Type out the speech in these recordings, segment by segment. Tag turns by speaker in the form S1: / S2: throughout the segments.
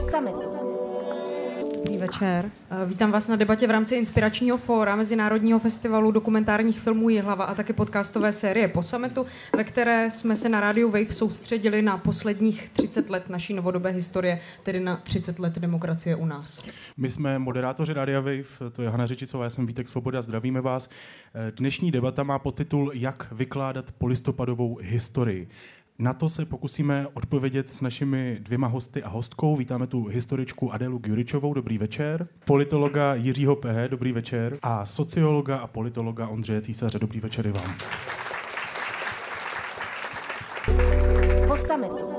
S1: Po summitu.
S2: Dobrý večer. Eh, Vítám vás na debatě v rámci Inspiračního fóra Mezinárodního festivalu dokumentárních filmů Jihlava a také podcastové série Po sametu, ve které jsme se na rádiu Wave soustředili na posledních 30 let naší novodobé historie, tedy na 30 let demokracie u nás.
S3: My jsme moderátoři Rádia Wave, to je Hana Řečicová, já jsem Vítek Svoboda, zdravíme vás. Eh, Dnešní debata má podtitul Jak vykládat polistopadovou historii. Na to se pokusíme odpovědět s našimi dvěma hosty a hostkou. Vítáme tu historičku Adelu Gjuričovou, dobrý večer. Politologa Jiřího Pehe, dobrý večer. A sociologa a politologa Ondřeje Císaře, dobrý večer i vám.
S1: Po summitu.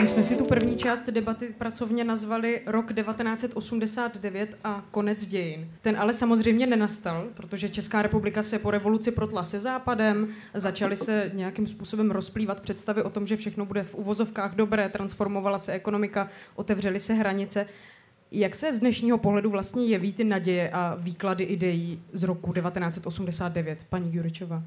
S2: My jsme si tu první část debaty pracovně nazvali rok 1989 a konec dějin. Ten ale samozřejmě nenastal, protože Česká republika se po revoluci protla se západem, začaly se nějakým způsobem rozplývat představy o tom, že všechno bude v uvozovkách dobré, transformovala se ekonomika, otevřely se hranice. Jak se z dnešního pohledu vlastně jeví ty naděje a výklady ideí z roku 1989, paní Juričová?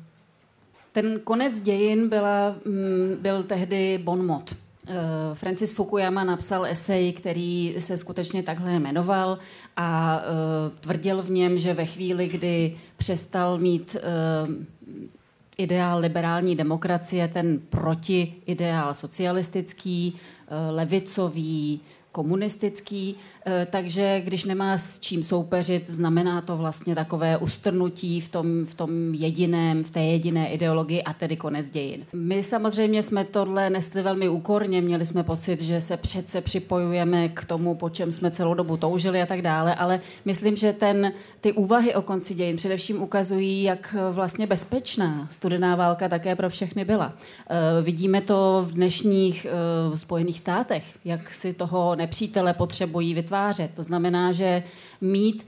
S4: Ten konec dějin byla, mm, byl tehdy bon mot. Eh, Francis Fukuyama napsal esej, který se skutečně takhle jmenoval a eh, tvrdil v něm, že ve chvíli, kdy přestal mít eh, ideál liberální demokracie, ten protiideál socialistický, levicový, komunistický, takže když nemá s čím soupeřit, znamená to vlastně takové ustrnutí v tom, v tom jediném, v té jediné ideologii a tedy konec dějin. My samozřejmě jsme tohle nesli velmi úkorně, měli jsme pocit, že se přece připojujeme k tomu, po čem jsme celou dobu toužili a tak dále, ale myslím, že ten, ty úvahy o konci dějin především ukazují, jak vlastně bezpečná studená válka také pro všechny byla. Eh, vidíme to v dnešních eh, Spojených státech, jak si toho nepřítele potřebují vytvářet. To znamená, že mít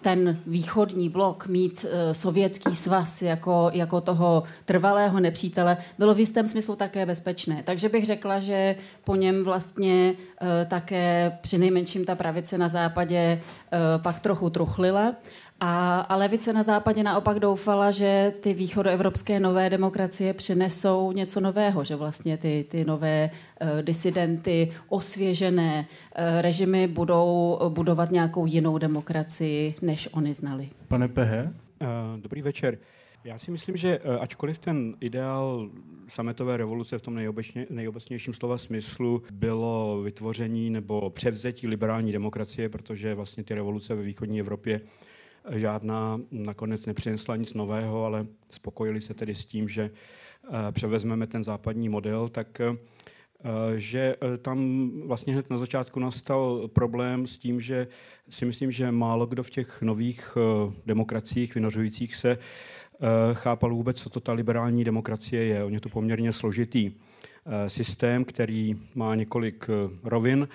S4: ten východní blok, mít uh, sovětský svaz jako, jako toho trvalého nepřítele, bylo v jistém smyslu také bezpečné. Takže bych řekla, že po něm vlastně uh, také při nejmenším ta pravice na západě uh, pak trochu truchlila. A, a levice na západě naopak doufala, že ty východoevropské nové demokracie přinesou něco nového, že vlastně ty, ty nové uh, disidenty, osvěžené uh, režimy budou budovat nějakou jinou demokracii, než oni znali.
S3: Pane Pehe?
S5: Uh, dobrý večer. Já si myslím, že ačkoliv ten ideál sametové revoluce v tom nejobecnějším slova smyslu bylo vytvoření nebo převzetí liberální demokracie, protože vlastně ty revoluce ve východní Evropě žádná nakonec nepřinesla nic nového, ale spokojili se tedy s tím, že eh, převezmeme ten západní model, tak eh, že eh, tam vlastně hned na začátku nastal problém s tím, že si myslím, že málo kdo v těch nových demokraciích vynořujících se chápal vůbec, co to ta liberální demokracie je. On je to poměrně složitý systém, který má několik rovin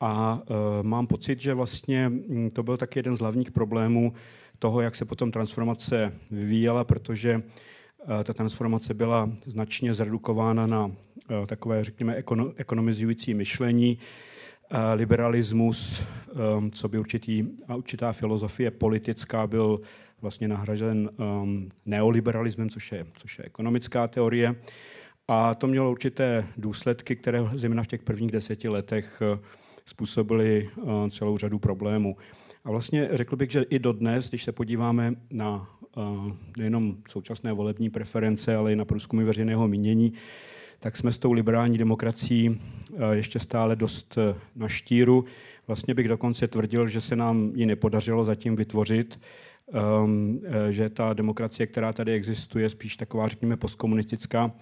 S5: a uh, mám pocit, že vlastně hm, to byl taky jeden z hlavních problémů toho, jak se potom transformace vyvíjela, protože uh, ta transformace byla značně zredukována na uh, takové, řekněme, ekono, ekonomizující myšlení, uh, liberalismus, um, co by určitý, a určitá filozofie politická byl vlastně nahražen um, neoliberalismem, což je, což je ekonomická teorie. A to mělo určité důsledky, které zejména v těch prvních deseti letech uh, způsobily eh, celou řadu problémů. A vlastně řekl bych, že i dodnes, když se podíváme na eh, nejenom současné volební preference, ale i na průzkumy veřejného mínění, tak jsme s tou liberální demokracií eh, ještě stále dost na štíru. Vlastně bych dokonce tvrdil, že se nám ji nepodařilo zatím vytvořit, ehm, že ta demokracie, která tady existuje, je spíš taková, řekněme, postkomunistická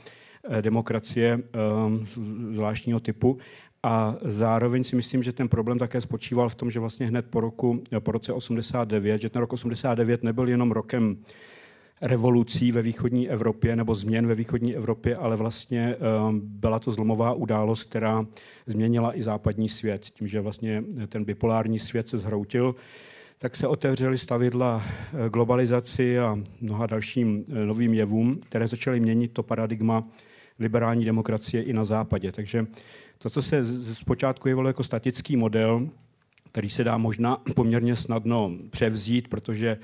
S5: demokracie ehm, zvláštního typu. A zároveň si myslím, že ten problém také spočíval v tom, že vlastně hned po, roku, po roce 89, že ten rok 89 nebyl jenom rokem revolucí ve východní Evropě nebo změn ve východní Evropě, ale vlastně um, byla to zlomová událost, která změnila i západní svět. Tím, že vlastně ten bipolární svět se zhroutil, tak se otevřely stavidla eh, globalizaci a mnoha dalším eh, novým jevům, které začaly měnit to paradigma liberální demokracie i na západě. Takže to, co se zpočátku jevilo jako statický model, který se dá možná poměrně snadno převzít, protože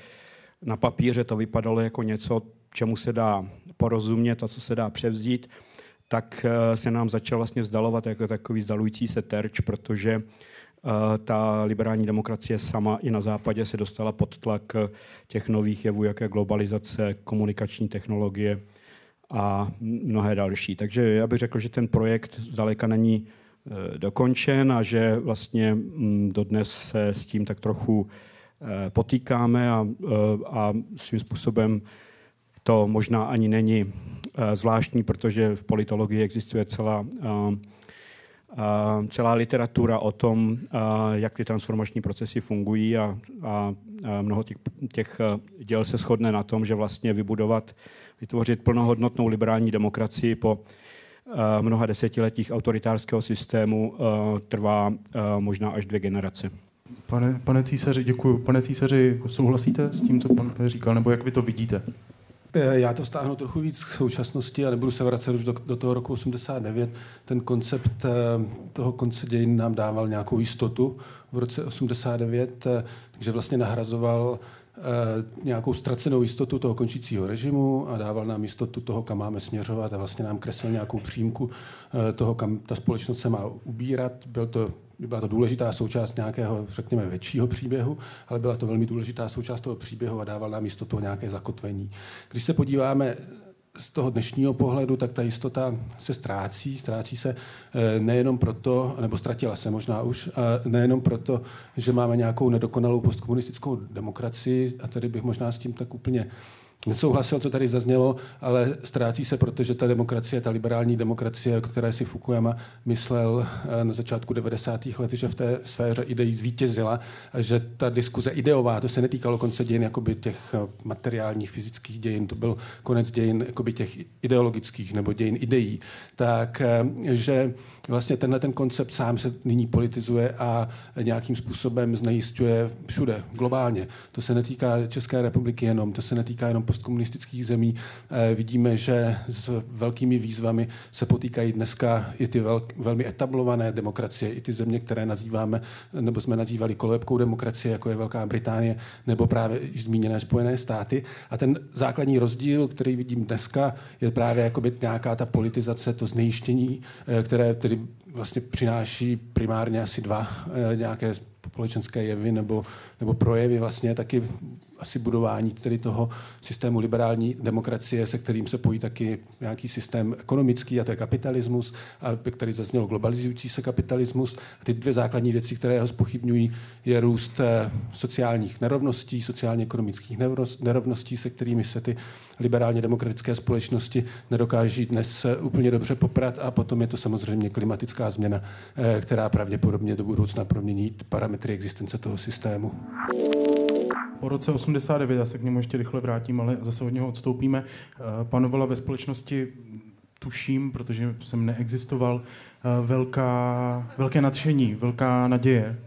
S5: na papíře to vypadalo jako něco, čemu se dá porozumět a co se dá převzít, tak eh, se nám začal vlastně zdalovat jako takový zdalující se terč, protože ta liberální demokracie sama i na západě se dostala pod tlak těch nových jevů, jaké globalizace, komunikační technologie a mnohé další. Takže já bych řekl, že ten projekt zdaleka není e, dokončen a že vlastně mm, dodnes se s tím tak trochu e, potýkáme a, e, a svým způsobem to možná ani není zvláštní, protože v politologii existuje celá celá literatura o tom, jak ty transformační procesy fungují a, a mnoho těch, těch děl se shodne na tom, že vlastně vybudovat, vytvořit plnohodnotnou liberální demokracii po mnoha desetiletích autoritářského systému trvá možná až dvě generace.
S3: Pane, pane císaři, děkuji. Pane císaři, souhlasíte s tím, co pan říkal, nebo jak vy to vidíte?
S6: Eh, já to stáhnu trochu víc k současnosti a nebudu se vracet už do, do toho roku 89. Ten koncept eh, toho konce dějin nám dával nějakou jistotu v roce 89, eh, takže vlastně nahrazoval nějakou ztracenou jistotu toho končícího režimu a dával nám jistotu toho, kam máme směřovat a vlastně nám kreslil nějakou přímku toho, kam ta společnost se má ubírat. Byl to byla to důležitá součást nějakého, řekněme, většího příběhu, ale byla to velmi důležitá součást toho příběhu a dával nám jistotu o nějaké zakotvení. Když se podíváme z toho dnešního pohledu, tak ta jistota se ztrácí. Ztrácí se eh, nejenom proto, nebo ztratila se možná už, nejenom proto, že máme nějakou nedokonalou postkomunistickou demokracii, a tady bych možná s tím tak úplně nesouhlasil, co tady zaznělo, ale ztrácí se, protože ta demokracie, ta liberální demokracie, o které si Fukuyama myslel eh, na začátku 90. let, že v té sféře ideí zvítězila, že ta diskuze ideová, to se netýkalo konce dějin jakoby těch eh, materiálních, fyzických dějin, to byl konec dějin jakoby těch ideologických nebo dějin ideí, tak eh, že vlastně tenhle ten koncept sám se nyní politizuje a nějakým způsobem znejistuje všude, globálně. To se netýká České republiky jenom, to se netýká jenom postkomunistických zemí. Eh, vidíme, že s velkými výzvami se potýkají dneska i ty vel, velmi etablované demokracie, i ty země, které nazýváme, nebo jsme nazývali kolebkou demokracie, jako je Velká Británie, nebo právě již zmíněné Spojené státy. A ten základní rozdíl, který vidím dneska, je právě jakoby nějaká ta politizace, to znejištění, eh, které tedy vlastně přináší primárně asi dva eh, nějaké společenské jevy nebo, nebo projevy vlastně taky asi budování tedy toho systému liberální demokracie, se kterým se pojí taky nějaký systém ekonomický, a to je kapitalismus, a který zazněl globalizující se kapitalismus. A ty dvě základní věci, které ho spochybňují, je růst eh, sociálních nerovností, sociálně-ekonomických nerovností, se kterými se ty liberálně demokratické společnosti nedokáží dnes eh, úplně dobře poprat a potom je to samozřejmě klimatická změna, eh, která pravděpodobně do budoucna promění parametry existence toho systému
S3: po roce 89, já se k němu ještě rychle vrátím, ale zase od něho odstoupíme, eh, panovala ve společnosti, tuším, protože jsem neexistoval, eh, velká, velké nadšení, velká naděje.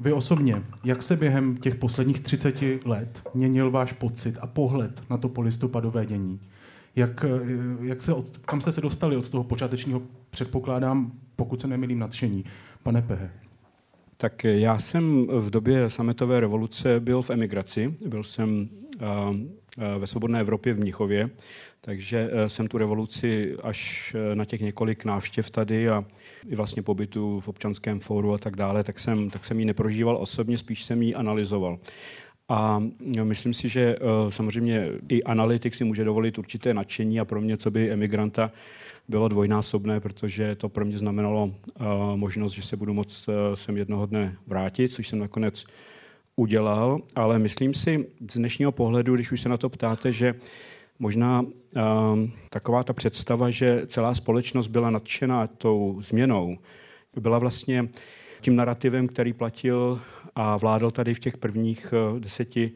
S3: Vy osobně, jak se během těch posledních 30 let měnil váš pocit a pohled na to polistopadové dění? Jak, eh, jak se od, kam jste se dostali od toho počátečního, předpokládám, pokud se nemilím, nadšení? Pane Pehe.
S5: Tak já jsem v době sametové revoluce byl v emigraci. Byl jsem ve svobodné Evropě v Mnichově, takže e, jsem tu revoluci až na těch několik návštěv tady a i vlastně pobytu v občanském fóru a tak dále, tak jsem, tak jsem ji neprožíval osobně, spíš jsem ji analyzoval. A myslím si, že samozřejmě i analytik si může dovolit určité nadšení a pro mě, co by emigranta, bylo dvojnásobné, protože to pro mě znamenalo uh, možnost, že se budu moct uh, sem jednoho dne vrátit, což jsem nakonec udělal, ale myslím si z dnešního pohledu, když už se na to ptáte, že možná uh, taková ta představa, že celá společnost byla nadšená tou změnou, byla vlastně tím narrativem, který platil a vládl tady v těch prvních deseti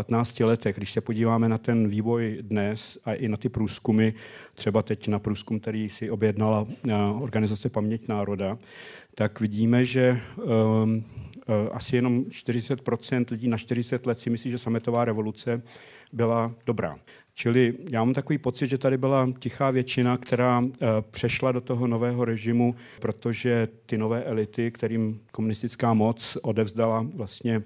S5: 15 letech. Když se podíváme na ten vývoj dnes a i na ty průzkumy, třeba teď na průzkum, který si objednala eh, organizace Paměť národa, tak vidíme, že um, asi jenom 40% lidí na 40 let si myslí, že sametová revoluce byla dobrá. Čili já mám takový pocit, že tady byla tichá většina, která přešla do toho nového režimu, protože ty nové elity, kterým komunistická moc odevzdala vlastně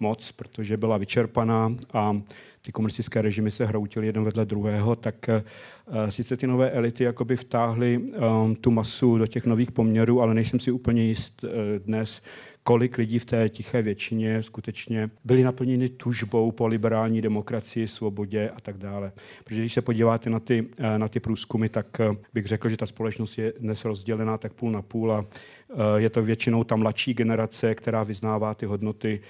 S5: moc, protože byla vyčerpaná a ty komunistické režimy se hroutily jeden vedle druhého, tak uh, sice ty nové elity jakoby vtáhly um, tu masu do těch nových poměrů, ale nejsem si úplně jist uh, dnes, kolik lidí v té tiché většině skutečně byli naplněni tužbou po liberální demokracii, svobodě a tak dále. Protože když se podíváte na ty, eh, na ty průzkumy, tak eh, bych řekl, že ta společnost je dnes rozdělená tak půl na půl a je to většinou ta mladší generace, která vyznává ty hodnoty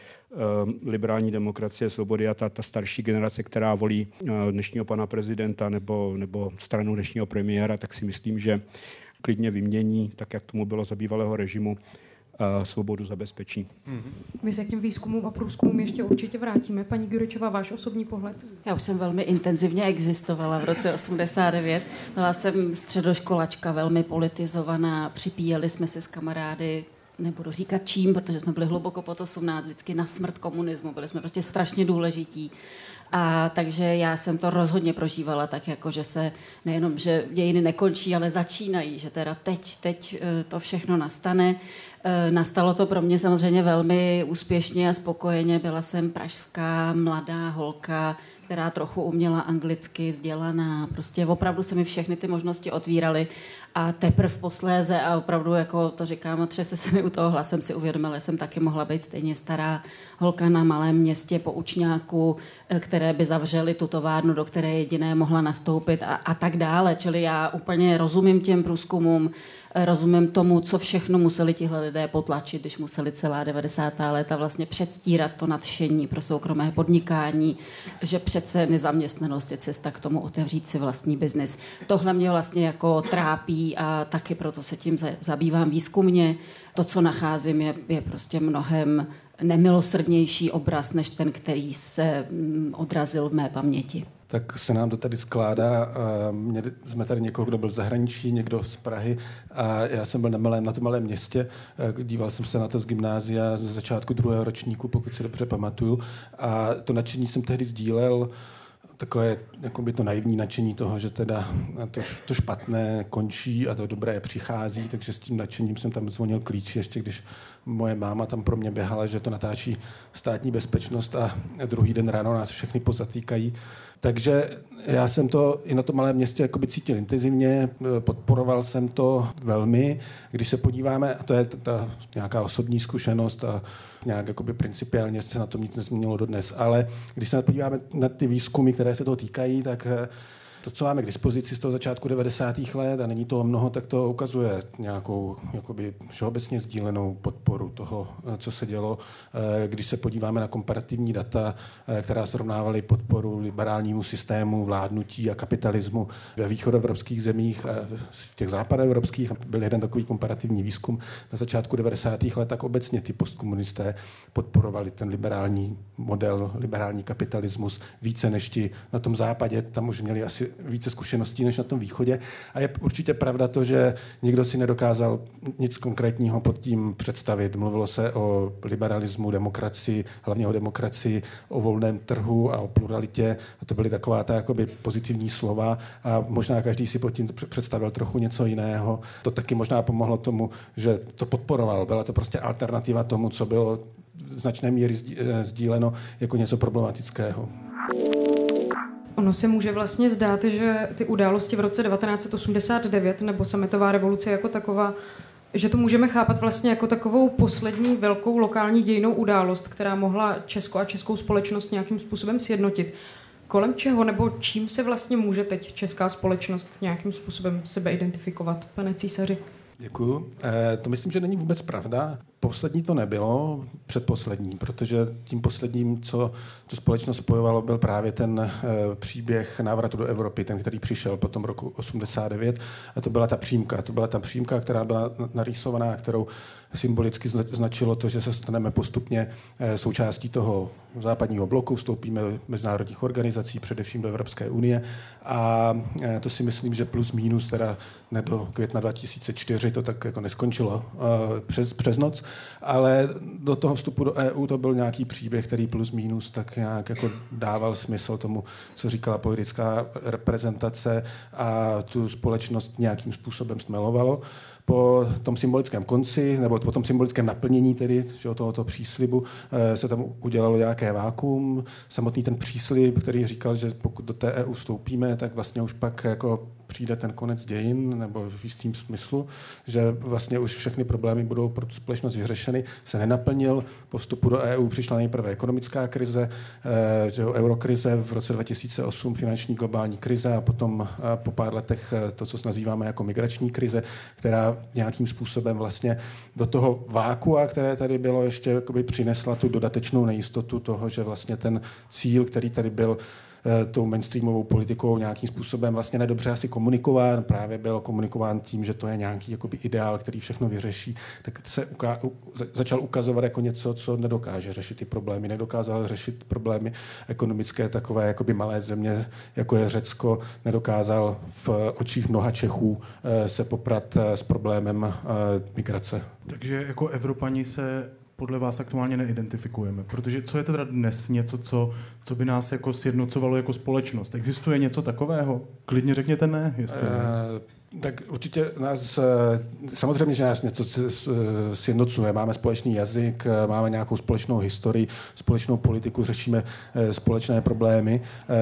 S5: liberální demokracie, svobody a ta, ta starší generace, která volí dnešního pana prezidenta nebo, nebo stranu dnešního premiéra, tak si myslím, že klidně vymění, tak jak tomu bylo za bývalého režimu, svobodu zabezpečí.
S2: My se k těm výzkumům a průzkumům ještě určitě vrátíme. Paní Gurečová, váš osobní pohled?
S4: Já už jsem velmi intenzivně existovala v roce 89. Byla jsem středoškolačka, velmi politizovaná. Připíjeli jsme si s kamarády nebudu říkat čím, protože jsme byli hluboko pod 18, vždycky na smrt komunismu, byli jsme prostě strašně důležití. A takže já jsem to rozhodně prožívala tak, jako že se nejenom, že dějiny nekončí, ale začínají, že teda teď, teď eh, to všechno nastane. Eh, nastalo to pro mě samozřejmě velmi úspěšně a spokojeně. Byla jsem pražská mladá holka, která trochu uměla anglicky, vzdělaná. Prostě opravdu se mi všechny ty možnosti otvíraly a teprve posléze a opravdu, jako to říkám, třese se mi u toho hlasem si uvědomila, že jsem taky mohla být stejně stará holka na malém městě po učňáku, eh, které by zavřeli tu továrnu, do které jediné mohla nastoupit a, a tak dále. Čili já úplně rozumím těm průzkumům, rozumím tomu, co všechno museli tihle lidé potlačit, když museli celá 90. léta vlastně předstírat to nadšení pro soukromé podnikání, že přece nezaměstnanost je cesta k tomu otevřít si vlastní biznis. Tohle mě vlastně jako trápí a taky proto se tím zabývám výzkumně. To, co nacházím, je, je prostě mnohem nemilosrdnější obraz, než ten, který se mm, odrazil v mé paměti
S6: tak se nám to tady skládá. Měli jsme tady někoho, kdo byl v zahraničí, někdo z Prahy a já jsem byl na, malém, na tom malém městě. Díval jsem se na to z gymnázia ze začátku druhého ročníku, pokud si dobře pamatuju. A to nadšení jsem tehdy sdílel takové by to naivní nadšení toho, že teda to, to špatné končí a to dobré přichází, takže s tím nadšením jsem tam zvonil klíč, ještě když moje máma tam pro mě běhala, že to natáčí státní bezpečnost a druhý den ráno nás všechny pozatýkají. Takže já jsem to i na tom malém městě cítil intenzivně, podporoval jsem to velmi. Když se podíváme, a to je ta nějaká osobní zkušenost a nějak jakoby principiálně se na tom nic nezměnilo dodnes, ale když se podíváme na ty výzkumy, které se toho týkají, tak to, co máme k dispozici z toho začátku 90. let, a není toho mnoho, tak to ukazuje nějakou jakoby všeobecně sdílenou podporu toho, co se dělo. Eh, když se podíváme na komparativní data, eh, která srovnávaly podporu liberálnímu systému, vládnutí a kapitalismu ve východoevropských zemích, v těch západoevropských, byl jeden takový komparativní výzkum na začátku 90. let, tak obecně ty postkomunisté podporovali ten liberální model, liberální kapitalismus více než ti na tom západě. Tam už měli asi více zkušeností než na tom východě. A je určitě pravda to, že nikdo si nedokázal nic konkrétního pod tím představit. Mluvilo se o liberalismu, demokracii, hlavně o demokracii, o volném trhu a o pluralitě. A to byly taková ta jakoby pozitivní slova a možná každý si pod tím představil trochu něco jiného. To taky možná pomohlo tomu, že to podporoval. Byla to prostě alternativa tomu, co bylo značné míry sdíleno jako něco problematického.
S2: Ono se může vlastně zdát, že ty události v roce 1989 nebo sametová revoluce jako taková, že to můžeme chápat vlastně jako takovou poslední velkou lokální dějnou událost, která mohla Česko a českou společnost nějakým způsobem sjednotit. Kolem čeho nebo čím se vlastně může teď česká společnost nějakým způsobem sebe identifikovat, pane císaři?
S6: Děkuju. E, to myslím, že není vůbec pravda. Poslední to nebylo, předposlední, protože tím posledním, co tu společnost spojovalo, byl právě ten e, příběh návratu do Evropy, ten, který přišel po tom roku 89. A to byla ta přímka. To byla ta přímka, která byla narýsovaná, kterou symbolicky značilo to, že se staneme postupně eh, součástí toho západního bloku, vstoupíme do mezinárodních organizací, především do Evropské unie. A eh, to si myslím, že plus minus, teda ne do května 2004 to tak jako neskončilo eh, přes, přes noc, ale do toho vstupu do EU to byl nějaký příběh, který plus minus tak nějak jako dával smysl tomu, co říkala politická reprezentace a tu společnost nějakým způsobem stmelovalo po tom symbolickém konci, nebo po tom symbolickém naplnění tedy, že tohoto příslibu, eh, se tam udělalo nějaké vákum. Samotný ten příslib, který říkal, že pokud do té EU vstoupíme, tak vlastně už pak jako přijde ten konec dějin, nebo v jistým smyslu, že vlastně už všechny problémy budou pro tu společnost vyřešeny, se nenaplnil. Po vstupu do EU přišla nejprve ekonomická krize, eh, že eurokrize v roce 2008, finanční globální krize a potom eh, po pár letech to, co nazýváme jako migrační krize, která nějakým způsobem vlastně do toho vákua, které tady bylo, ještě přinesla tu dodatečnou nejistotu toho, že vlastně ten cíl, který tady byl Eh, tou mainstreamovou politikou nějakým způsobem vlastně nedobře asi komunikován, právě byl komunikován tím, že to je nějaký jakoby ideál, který všechno vyřeší, tak se uká- začal ukazovat jako něco, co nedokáže řešit ty problémy, nedokázal řešit problémy ekonomické takové jakoby malé země, jako je Řecko, nedokázal v očích mnoha Čechů eh, se poprat eh, s problémem migrace.
S3: Takže jako Evropani se podle vás aktuálně neidentifikujeme? Protože co je teda dnes něco, co, co by nás jako sjednocovalo jako společnost? Existuje něco takového? Klidně řekněte ne. Jestli ne. Uh,
S6: tak určitě nás, eh, samozřejmě, že nás něco sjednocuje. Máme společný jazyk, eh, máme nějakou společnou historii, společnou politiku, řešíme společné problémy.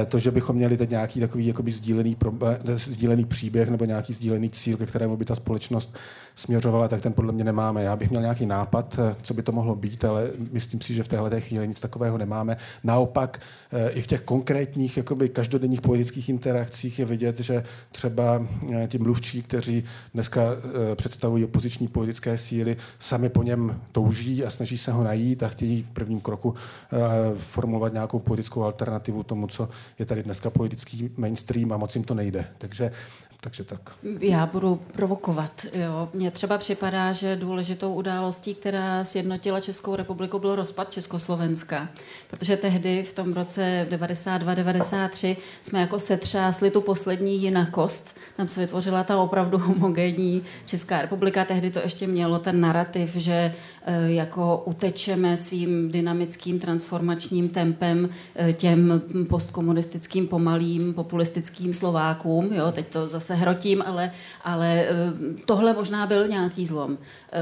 S6: To, že bychom měli teď nějaký takový sdílený, problém, sdílený příběh nebo nějaký sdílený cíl, ke kterému by ta společnost směřovala, tak ten podle mě nemáme. Já bych měl nějaký nápad, eh, co by to mohlo být, ale myslím si, že v téhle chvíli nic takového nemáme. Naopak eh, i v těch konkrétních jakoby každodenních politických interakcích je vidět, že třeba eh, ti mluvčí, kteří dneska představují opoziční politické síly, sami po něm touží a snaží se ho najít a chtějí v prvním kroku formulovat nějakou politickou alternativu tomu, co je tady dneska politický mainstream a moc jim to nejde. Takže takže tak.
S4: Já budu provokovat. Jo. Mně třeba připadá, že důležitou událostí, která sjednotila Českou republiku, byl rozpad Československa. Protože tehdy v tom roce 92-93 jsme jako setřásli tu poslední jinakost. Tam se vytvořila ta opravdu homogénní Česká republika. Tehdy to ještě mělo ten narrativ, že jako utečeme svým dynamickým transformačním tempem eh, těm postkomunistickým pomalým populistickým Slovákům. Jo, teď to zase hrotím, ale, ale eh, tohle možná byl nějaký zlom.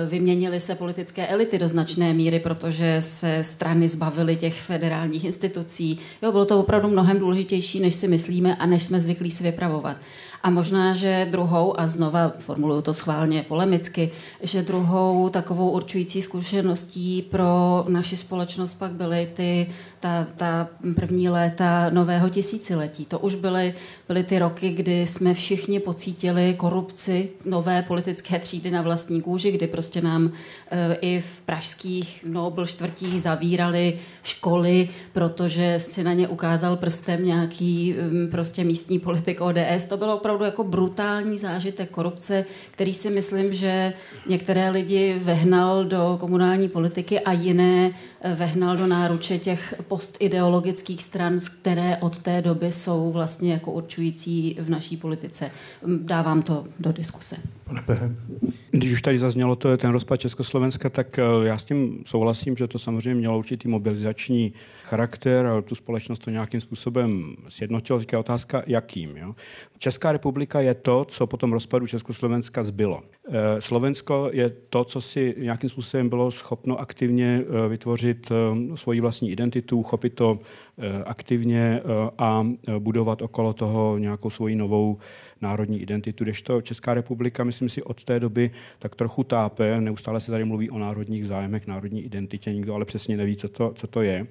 S4: Vyměnily se politické elity do značné míry, protože se strany zbavily těch federálních institucí. Jo, bylo to opravdu mnohem důležitější, než si myslíme a než jsme zvyklí si vypravovat. A možná, že druhou, a znova formuluju to schválně polemicky, že druhou takovou určující zkušeností pro naši společnost pak byly ty ta, ta první léta nového tisíciletí. To už byly, byly ty roky, kdy jsme všichni pocítili korupci nové politické třídy na vlastní kůži, kdy prostě nám e, i v pražských Nobel čtvrtích zavírali školy, protože si na ně ukázal prstem nějaký e, prostě místní politik ODS. To bylo opravdu jako brutální zážitek korupce, který si myslím, že některé lidi vehnal do komunální politiky a jiné vehnal do náruče těch postideologických stran, které od té doby jsou vlastně jako určující v naší politice. Dávám to do diskuse.
S5: Když už tady zaznělo to, ten rozpad Československa, tak eh, já s tím souhlasím, že to samozřejmě mělo určitý mobilizační charakter a tu společnost to nějakým způsobem sjednotilo. Teďka je otázka, jakým. Jo? Česká republika je to, co po tom rozpadu Československa zbylo. Eh, Slovensko je to, co si nějakým způsobem bylo schopno aktivně eh, vytvořit svoji vlastní identitu, chopit to aktivně a budovat okolo toho nějakou svoji novou národní identitu, kdežto Česká republika, myslím si, od té doby tak trochu tápe, neustále se tady mluví o národních zájmech, národní identitě, nikdo ale přesně neví, co to, co to je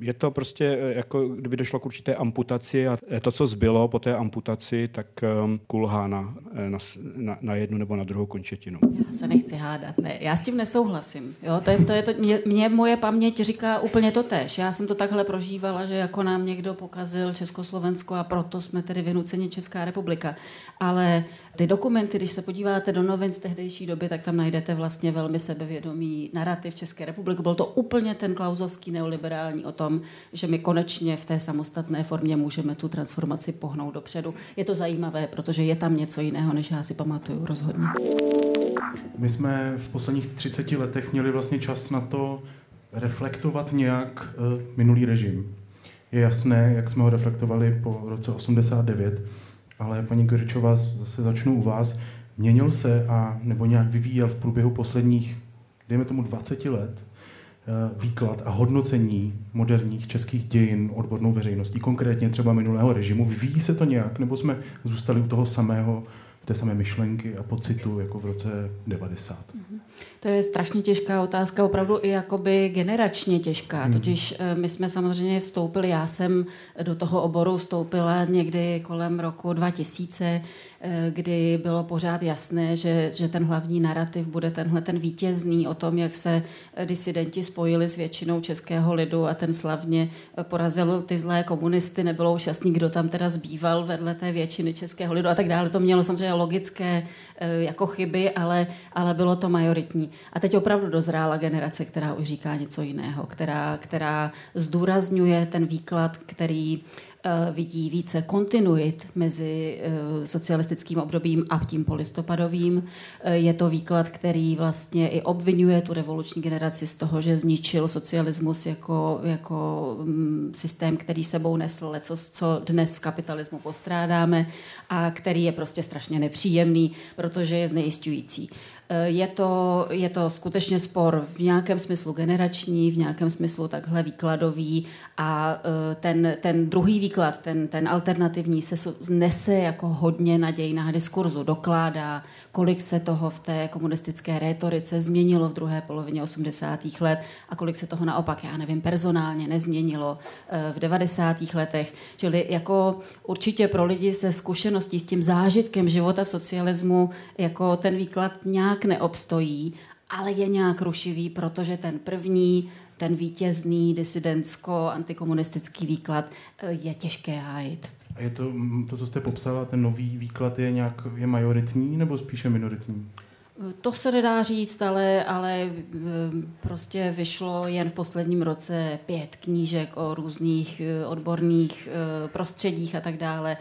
S5: je to prostě eh, jako kdyby došlo k určité amputaci a to, co zbylo po té amputaci, tak um, kulhá na, eh, na, na, na jednu nebo na druhou končetinu.
S4: Já se nechci hádat, ne, já s tím nesouhlasím. Jo, to je, to je to, mě, mě moje paměť říká úplně to tež. Já jsem to takhle prožívala, že jako nám někdo pokazil Československo a proto jsme tedy vynuceni Česká republika. Ale ty dokumenty, když se podíváte do novin z tehdejší doby, tak tam najdete vlastně velmi sebevědomý narrativ České republiky. Byl to úplně ten klauzovský neoliberální o tom, že my konečně v té samostatné formě můžeme tu transformaci pohnout dopředu. Je to zajímavé, protože je tam něco jiného, než já si pamatuju rozhodně.
S3: My jsme v posledních 30 letech měli vlastně čas na to reflektovat nějak uh, minulý režim. Je jasné, jak jsme ho reflektovali po roce 89, ale paní Goričová, zase začnu u vás, měnil se a nebo nějak vyvíjel v průběhu posledních, dejme tomu 20 let, výklad a hodnocení moderních českých dějin odbornou veřejností, konkrétně třeba minulého režimu. Vyvíjí se to nějak, nebo jsme zůstali u toho samého, té samé myšlenky a pocitu jako v roce 90? Mm-hmm.
S4: To je strašně těžká otázka, opravdu i jakoby generačně těžká. Hmm. Totiž eh, my jsme samozřejmě vstoupili, já jsem do toho oboru vstoupila někdy kolem roku 2000, eh, kdy bylo pořád jasné, že, že ten hlavní narrativ bude tenhle ten vítězný o tom, jak se disidenti spojili s většinou českého lidu a ten slavně porazil ty zlé komunisty. Nebylo už jasný, kdo tam teda zbýval vedle té většiny českého lidu a tak dále. To mělo samozřejmě logické jako chyby, ale, ale bylo to majoritní. A teď opravdu dozrála generace, která už říká něco jiného, která, která zdůrazňuje ten výklad, který Eh, vidí více kontinuit mezi eh, socialistickým obdobím a tím polistopadovým. Eh, je to výklad, který vlastně i obvinuje tu revoluční generaci z toho, že zničil socialismus jako, jako mm, systém, který sebou nesl leco, co dnes v kapitalismu postrádáme a který je prostě strašně nepříjemný, protože je znejistující. Eh, je to, je to skutečně spor v nějakém smyslu generační, v nějakém smyslu takhle výkladový a eh, ten, ten druhý výklad, ten, ten alternativní se nese jako hodně naděj na diskurzu, dokládá, kolik se toho v té komunistické rétorice změnilo v druhé polovině 80. let a kolik se toho naopak, já nevím, personálně nezměnilo eh, v 90. letech. Čili jako určitě pro lidi se zkušeností s tím zážitkem života v socialismu jako ten výklad nějak neobstojí, ale je nějak rušivý, protože ten první, ten vítězný disidentsko-antikomunistický výklad eh, je těžké hájit.
S3: A je to, to, co jste popsala, ten nový výklad je nějak je majoritní nebo spíše minoritní?
S4: To se nedá říct, ale, ale eh, prostě vyšlo jen v posledním roce pět knížek o různých eh, odborných prostředích a tak dále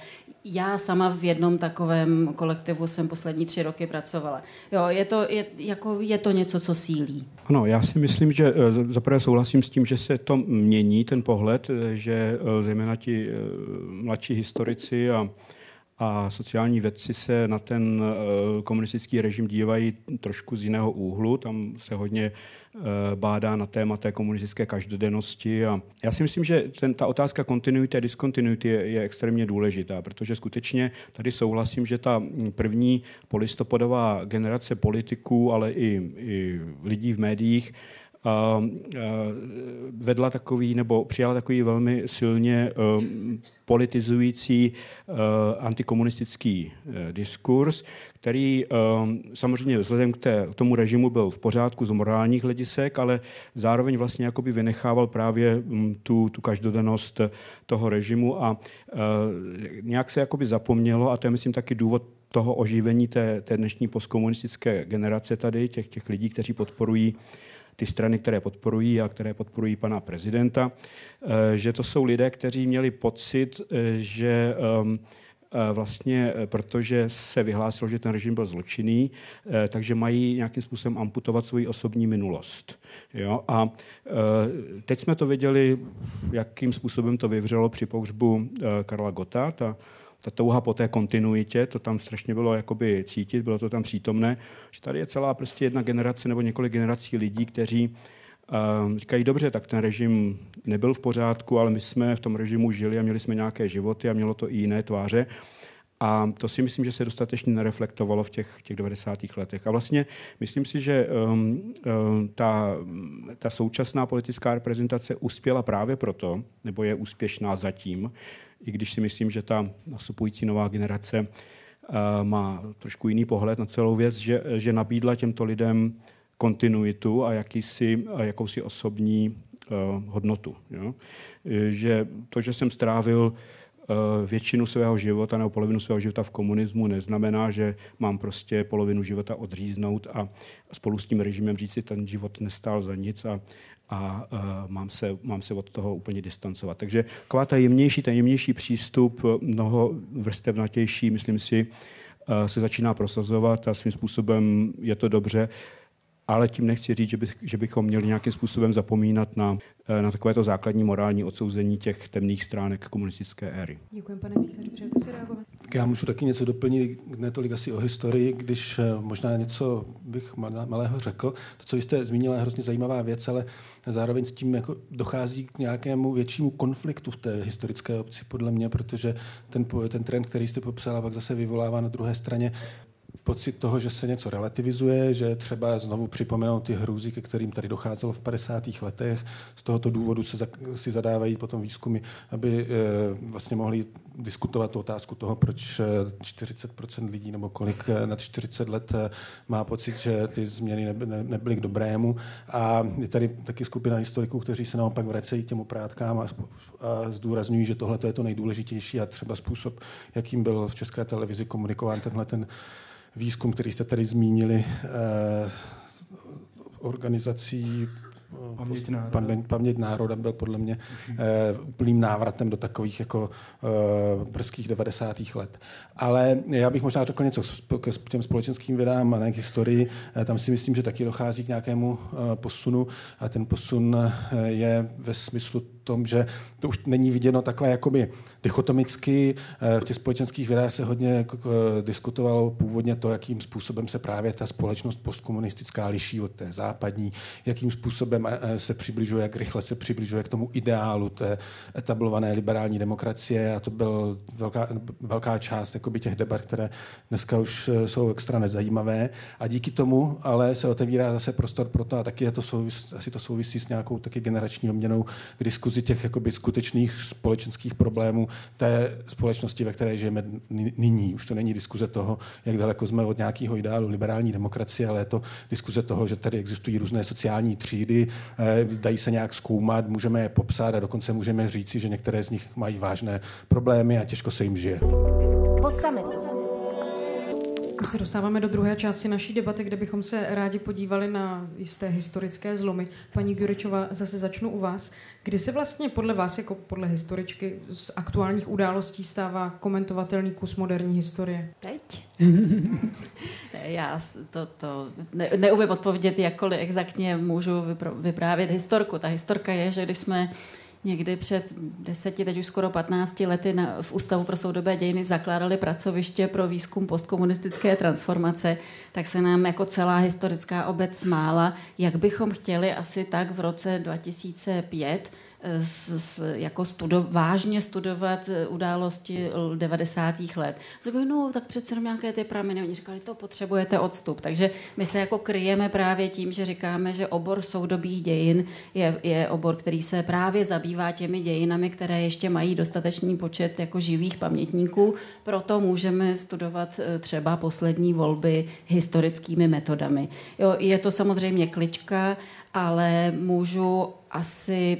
S4: já sama v jednom takovém kolektivu jsem poslední tři roky pracovala. Jo, je to, je, jako, je to něco, co sílí.
S5: Ano, já si myslím, že eh, zaprvé souhlasím s tím, že se to mění, ten pohled, eh, že eh, zejména ti mladší historici a a sociální vědci se na ten eh, komunistický režim dívají trošku z jiného úhlu. Tam se hodně eh, bádá na téma té komunistické každodennosti. A já si myslím, že ten, ta otázka kontinuity a diskontinuity je, je extrémně důležitá, protože skutečně tady souhlasím, že ta první polistopadová generace politiků, ale i, i lidí v médiích, vedla takový nebo přijala takový velmi silně um, politizující uh, antikomunistický uh, diskurs, který um, samozřejmě vzhledem k, té, k tomu režimu byl v pořádku z morálních hledisek, ale zároveň vlastně jakoby vynechával právě um, tu, tu každodennost toho režimu a uh, nějak se jakoby zapomnělo, a to je myslím taky důvod toho oživení té, té dnešní postkomunistické generace tady, těch, těch lidí, kteří podporují ty strany, které podporují a které podporují pana prezidenta, eh, že to jsou lidé, kteří měli pocit, eh, že ehm, eh, vlastně, protože se vyhlásilo, že ten režim byl zločinný, takže mají nějakým způsobem amputovat svoji osobní minulost. Jo? A teď jsme to viděli, jakým způsobem to vyvřelo při pohřbu Karla Gota. Ta ta touha po té kontinuitě, to tam strašně bylo jakoby cítit, bylo to tam přítomné, že tady je celá prostě jedna generace nebo několik generací lidí, kteří uh, říkají, dobře, tak ten režim nebyl v pořádku, ale my jsme v tom režimu žili a měli jsme nějaké životy a mělo to i jiné tváře. A to si myslím, že se dostatečně nereflektovalo v těch, těch 90. letech. A vlastně myslím si, že um, um, ta, ta současná politická reprezentace uspěla právě proto, nebo je úspěšná zatím, i když si myslím, že ta nastupující nová generace uh, má trošku jiný pohled na celou věc, že, že nabídla těmto lidem kontinuitu a jakýsi, a jakousi osobní uh, hodnotu. Jo? Že to, že jsem strávil většinu svého života nebo polovinu svého života v komunismu, neznamená, že mám prostě polovinu života odříznout a spolu s tím režimem říct si, ten život nestál za nic a, a uh, mám, se, mám se od toho úplně distancovat. Takže taková ta jemnější, ten jemnější přístup, mnoho vrstevnatější, myslím si, uh, se začíná prosazovat a svým způsobem je to dobře. Ale tím nechci říct, že, by, že bychom měli nějakým způsobem zapomínat na, eh, na takovéto základní morální odsouzení těch temných stránek komunistické éry.
S2: Děkuji, pane císaři, přejete si reagovat?
S6: Já můžu taky něco doplnit, ne tolik asi o historii, když eh, možná něco bych malého řekl. To, co jste zmínila, je hrozně zajímavá věc, ale zároveň s tím jako dochází k nějakému většímu konfliktu v té historické obci, podle mě, protože ten, ten trend, který jste popsala, pak zase vyvolává na druhé straně pocit toho, že se něco relativizuje, že třeba znovu připomenout ty hrůzy, ke kterým tady docházelo v 50. letech. Z tohoto důvodu se si zadávají potom výzkumy, aby e, vlastně mohli diskutovat tu otázku toho, proč 40% eh, lidí nebo kolik eh, nad 40 let má pocit, že ty změny ne, ne, nebyly k dobrému. A je tady taky skupina historiků, kteří se naopak vracejí těm oprátkám a, a zdůrazňují, že tohle je to nejdůležitější a třeba způsob, jakým byl v české televizi komunikován tenhle ten výzkum, který jste tady zmínili, eh, organizací
S3: Paměť národa.
S6: Paměť, paměť národa byl podle mě uh, úplným návratem do takových jako uh, brzkých 90. let. Ale já bych možná řekl něco k těm společenským vědám a k historii. Uh, tam si myslím, že taky dochází k nějakému uh, posunu a ten posun uh, je ve smyslu tom, že to už není viděno takhle jakoby dichotomicky. Eh, v těch společenských vědách se hodně eh, diskutovalo původně to, jakým způsobem se právě ta společnost postkomunistická liší od té západní, jakým způsobem eh, se přibližuje, jak rychle se přibližuje k tomu ideálu té etablované liberální demokracie a to byl velká, velká část jakoby těch debat, které dneska už jsou extra nezajímavé a díky tomu ale se otevírá zase prostor pro to a taky je to souvis, asi to souvisí s nějakou taky generační obměnou k diskuzi těch jakoby skutečných společenských problémů té společnosti, ve které žijeme nyní. Už to není diskuze toho, jak daleko jsme od nějakého ideálu liberální demokracie, ale je to diskuze toho, že tady existují různé sociální třídy, eh, dají se nějak zkoumat, můžeme je popsat a dokonce můžeme říci, že některé z nich mají vážné problémy a těžko se jim žije.
S1: Po summit.
S2: My se dostáváme do druhé části naší debaty, kde bychom se rádi podívali na jisté historické zlomy. Paní Guričová, zase začnu u vás. Kdy se vlastně podle vás, jako podle historičky, z aktuálních událostí stává komentovatelný kus moderní historie?
S4: Teď. Já to, to ne, neumím odpovědět, jakkoliv exaktně můžu vyprávět historku. Ta historka je, že když jsme někdy před deseti, teď už skoro 15 lety na, v Ústavu pro soudobé dějiny zakládali pracoviště pro výzkum postkomunistické transformace, tak se nám jako celá historická obec smála, jak bychom chtěli asi tak v roce 2005 s, s, jako studo, vážně studovat eh, události 90. let. Říkali, no tak přece jenom nějaké ty prameny. Oni říkali, to potřebujete odstup. Takže my se jako kryjeme právě tím, že říkáme, že obor soudobých dějin je, je obor, který se právě zabývá těmi dějinami, které ještě mají dostatečný počet jako živých pamětníků. Proto můžeme studovat eh, třeba poslední volby historickými metodami. Jo, je to samozřejmě klička, ale můžu asi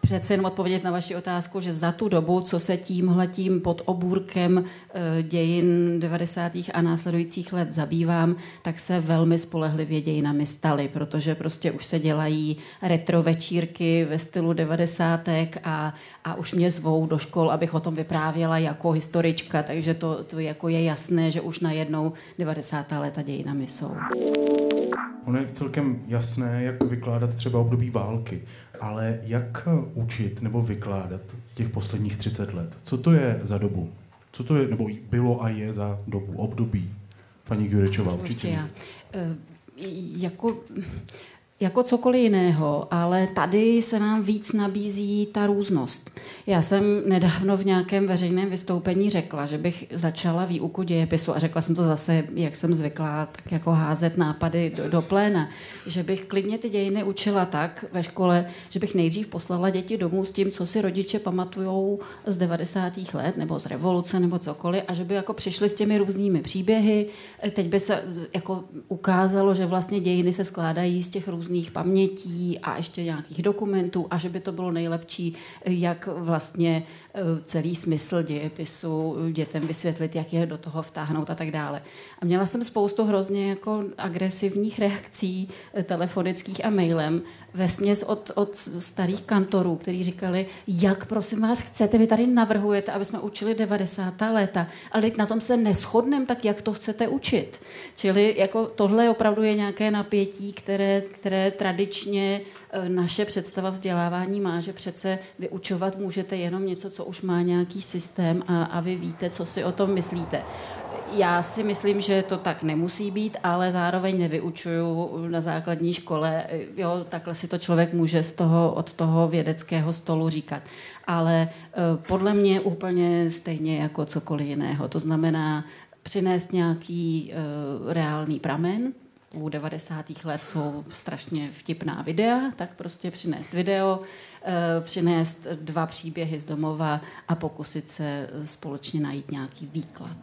S4: přece jenom odpovědět na vaši otázku, že za tu dobu, co se tímhletím pod obůrkem eh, dějin 90. a následujících let zabývám, tak se velmi spolehlivě dějinami staly, protože prostě už se dělají retro večírky ve stylu 90. a, a už mě zvou do škol, abych o tom vyprávěla jako historička, takže to, to jako je jasné, že už najednou 90. leta dějinami jsou.
S3: Ono je celkem jasné, jak vykládat třeba období války, ale jak učit nebo vykládat těch posledních 30 let? Co to je za dobu? Co to je, nebo bylo a je za dobu, období? Paní Jurečová, určitě. Já.
S4: E, jako jako cokoliv jiného, ale tady se nám víc nabízí ta různost. Já jsem nedávno v nějakém veřejném vystoupení řekla, že bych začala výuku dějepisu a řekla jsem to zase, jak jsem zvyklá, tak jako házet nápady do, do pléna, že bych klidně ty dějiny učila tak ve škole, že bych nejdřív poslala děti domů s tím, co si rodiče pamatujou z 90. let nebo z revoluce nebo cokoliv a že by jako přišli s těmi různými příběhy. Teď by se jako ukázalo, že vlastně dějiny se skládají z těch různých různých pamětí a ještě nějakých dokumentů a že by to bylo nejlepší, jak vlastně eh, celý smysl dějepisu dětem vysvětlit, jak je do toho vtáhnout a tak dále. A měla jsem spoustu hrozně jako agresivních reakcí eh, telefonických a mailem ve směs od, od starých kantorů, kteří říkali, jak prosím vás chcete, vy tady navrhujete, aby jsme učili 90. léta, ale teď na tom se neschodnem, tak jak to chcete učit? Čili jako tohle opravdu je nějaké napětí, které, které tradičně e, naše představa vzdělávání má, že přece vyučovat můžete jenom něco, co už má nějaký systém a, a vy víte, co si o tom myslíte. Já si myslím, že to tak nemusí být, ale zároveň nevyučuju na základní škole. Jo, takhle si to člověk může z toho, od toho vědeckého stolu říkat. Ale e, podle mě úplně stejně jako cokoliv jiného. To znamená přinést nějaký reálný pramen, u 90. let jsou strašně vtipná videa, tak prostě přinést video, přinést dva příběhy z domova a pokusit se společně najít nějaký výklad.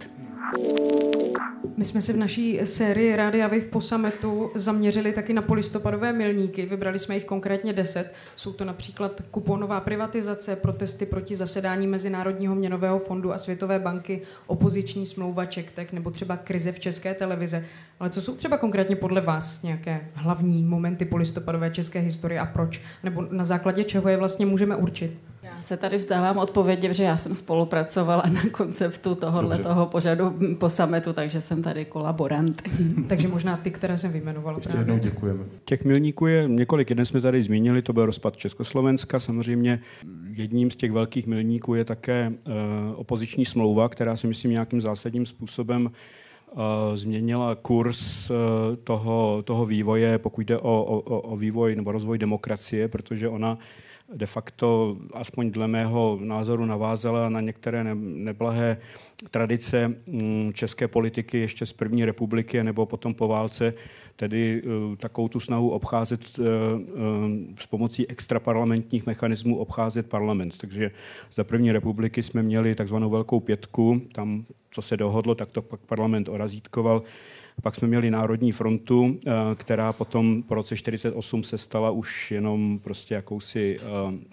S2: My jsme se v naší sérii Rádia Wave po sametu zaměřili taky na polistopadové milníky. Vybrali jsme jich konkrétně deset. Jsou to například kuponová privatizace, protesty proti zasedání Mezinárodního měnového fondu a Světové banky, opoziční smlouva Čektek nebo třeba krize v české televize. Ale co jsou třeba konkrétně podle vás nějaké hlavní momenty polistopadové české historie a proč? Nebo na základě čeho je vlastně můžeme určit?
S4: Já se tady vzdávám odpovědi, že já jsem spolupracovala na konceptu tohohle toho pořadu po sametu, takže jsem tady kolaborant.
S2: takže možná ty, které jsem vyjmenovala.
S3: Ještě jednou děkujeme.
S5: Těch milníků je několik, jeden jsme tady zmínili, to byl rozpad Československa. Samozřejmě jedním z těch velkých milníků je také uh, opoziční smlouva, která si myslím nějakým zásadním způsobem Uh, změnila kurz uh, toho, toho vývoje, pokud jde o, o, o vývoj nebo rozvoj demokracie, protože ona de facto, aspoň dle mého názoru, navázala na některé neblahé tradice mm, české politiky ještě z první republiky nebo potom po válce, tedy uh, takovou tu snahu obcházet uh, uh, s pomocí extraparlamentních mechanismů obcházet parlament. Takže za první republiky jsme měli takzvanou velkou pětku, tam, co se dohodlo, tak to pak parlament orazítkoval. Pak jsme měli Národní frontu, eh, která potom po roce 48 se stala už jenom prostě jakousi eh,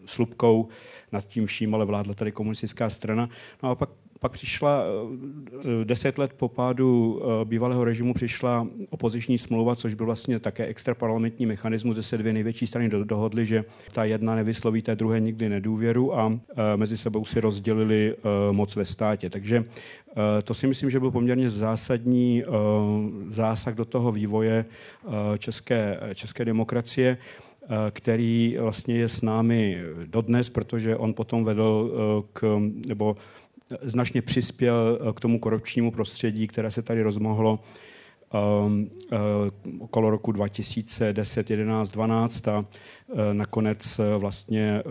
S5: slupkou nad tím vším, ale vládla tady komunistická strana. No a pak pak přišla eh, deset let po pádu bývalého režimu přišla opoziční smlouva, což byl vlastně také extraparlamentní mechanismus, kde se dvě největší strany dohodly, že ta jedna nevysloví té druhé nikdy nedůvěru a mezi sebou si rozdělili moc ve státě. Takže Eh, to si myslím, že byl poměrně zásadní eh, zásah do toho vývoje eh, české, české demokracie který vlastně je s námi dodnes, protože on potom vedl k, nebo značně přispěl k tomu korupčnímu prostředí, které se tady rozmohlo um, uh, okolo roku 2010, 11, 12 a uh, nakonec vlastně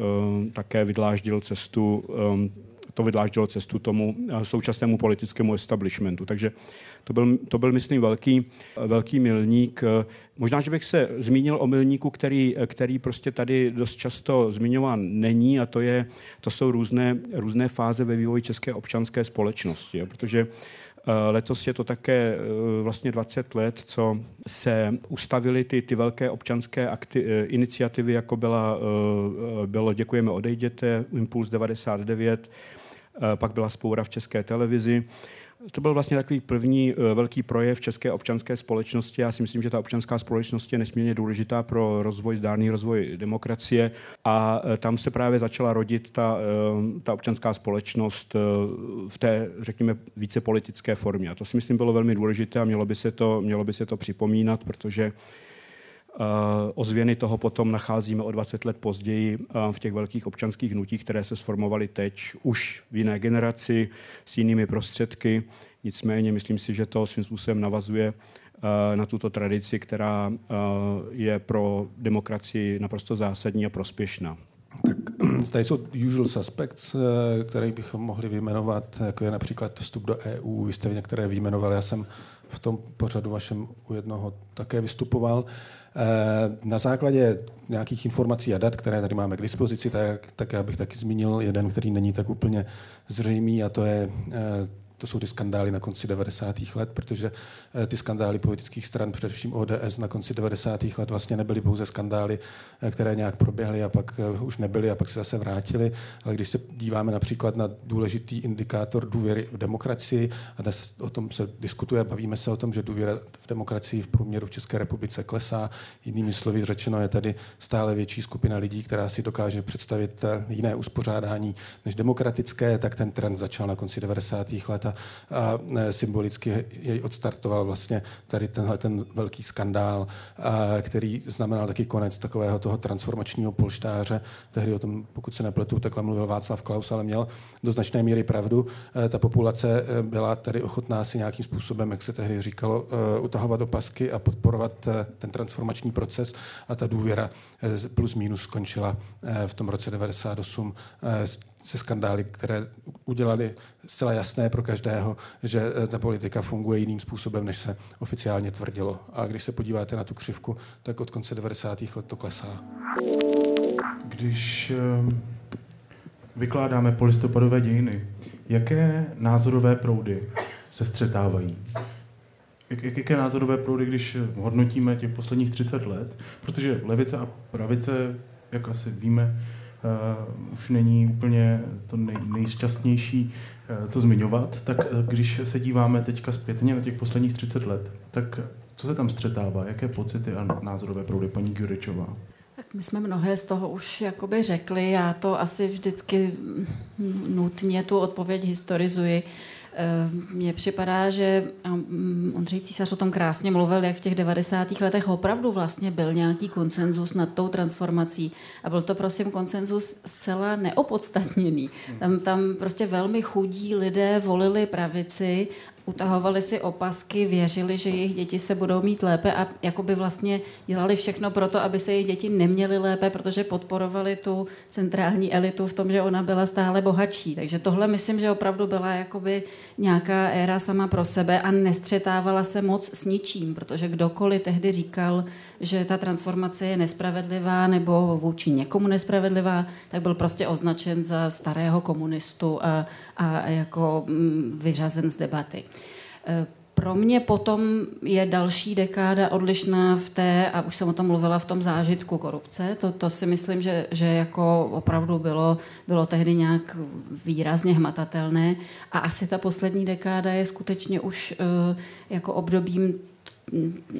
S5: také vydláždil cestu um, to vydláždilo cestu tomu eh, současnému politickému establishmentu. Takže to byl, to byl myslím, velký, velký milník. Možná, že bych se zmínil o milníku, který, který prostě tady dost často zmiňován není, a to, je, to jsou různé, různé fáze ve vývoji české občanské společnosti. Protože eh, Letos je to také eh, vlastně 20 let, co se ustavily ty, ty velké občanské akty, iniciativy, jako byla, bylo Děkujeme odejděte, Impuls 99, Eh, pak byla spoura v české televizi. To byl vlastně takový první eh, velký projev české občanské společnosti. Já si myslím, že ta občanská společnost je nesmírně důležitá pro rozvoj, zdárný rozvoj demokracie a eh, tam se právě začala rodit ta, ta občanská společnost v té, řekněme, více politické formě. A to si myslím bylo velmi důležité a mělo by se to, mělo by se to připomínat, protože Eh, ozvěny toho potom nacházíme o 20 let později eh, v těch velkých občanských hnutích, které se sformovaly teď už v jiné generaci s jinými prostředky. Nicméně myslím si, že to svým způsobem navazuje eh, na tuto tradici, která je pro demokracii naprosto zásadní a prospěšná.
S6: Tak tady jsou usual suspects, které bychom mohli vyjmenovat, jako je například vstup do EU. Vy jste některé vyjmenoval, já jsem v tom pořadu vašem u jednoho také vystupoval. Eh, na základě nějakých informací a dat, které tady máme k dispozici, tak, tak já bych taky zmínil jeden, který není tak úplně zřejmý, a to je eh, to jsou ty skandály na konci 90. let, protože eh, ty skandály politických stran, především ODS na konci 90. let vlastně nebyly pouze skandály, eh, které nějak proběhly a pak eh, už nebyly a pak se zase vrátily, ale když se díváme například na důležitý indikátor důvěry v demokracii, a dnes o tom se diskutuje, bavíme se o tom, že důvěra v demokracii v průměru v České republice klesá. Jinými slovy řečeno je tady stále větší skupina lidí, která si dokáže představit jiné uspořádání než demokratické, tak ten trend začal na konci 90. let a, a symbolicky jej odstartoval vlastně tady tenhle ten velký skandál, a, který znamenal taky konec takového toho transformačního polštáře. Tehdy o tom, pokud se nepletu, takhle mluvil Václav Klaus, ale měl do značné míry pravdu. E, ta populace e, byla tady ochotná si nějakým způsobem, jak se tehdy říkalo, e, utahovat opasky a podporovat ten transformační proces a ta důvěra plus minus skončila v tom roce 98 se skandály, které udělali zcela jasné pro každého, že eh, ta politika funguje jiným způsobem, než se oficiálně tvrdilo. A když se podíváte na tu křivku, tak od konce 90. let to klesá.
S3: Když ehm, vykládáme polistopadové dějiny, jaké názorové proudy se střetávají? Jak, jaké názorové proudy, když hodnotíme těch posledních 30 let? Protože levice a pravice, jak asi víme, už není úplně to nej, nejšťastnější, uh, co zmiňovat, tak uh, když se díváme teďka zpětně na těch posledních 30 let, tak co se tam střetává? Jaké pocity a názorové proudy, paní Gyuričová?
S4: Tak my jsme mnohé z toho už jakoby řekli, já to asi vždycky nutně tu odpověď historizuji. Eh, mně připadá, že mm, Ondřej Císař o tom krásně mluvil, jak v těch 90. letech opravdu vlastně byl nějaký konsenzus nad tou transformací. A byl to prosím konsenzus zcela neopodstatněný. Tam, tam prostě velmi chudí lidé volili pravici utahovali si opasky, věřili, že jejich děti se budou mít lépe a jakoby vlastně dělali všechno pro to, aby se jejich děti neměly lépe, protože podporovali tu centrální elitu v tom, že ona byla stále bohatší. Takže tohle myslím, že opravdu byla jakoby nějaká éra sama pro sebe a nestřetávala se moc s ničím, protože kdokoliv tehdy říkal, že ta transformace je nespravedlivá nebo vůči někomu nespravedlivá, tak byl prostě označen za starého komunistu a, a jako mm, vyřazen z debaty. E, pro mě potom je další dekáda odlišná v té, a už jsem o tom mluvila, v tom zážitku korupce. To, to si myslím, že, že jako opravdu bylo, bylo tehdy nějak výrazně hmatatelné. A asi ta poslední dekáda je skutečně už uh, jako obdobím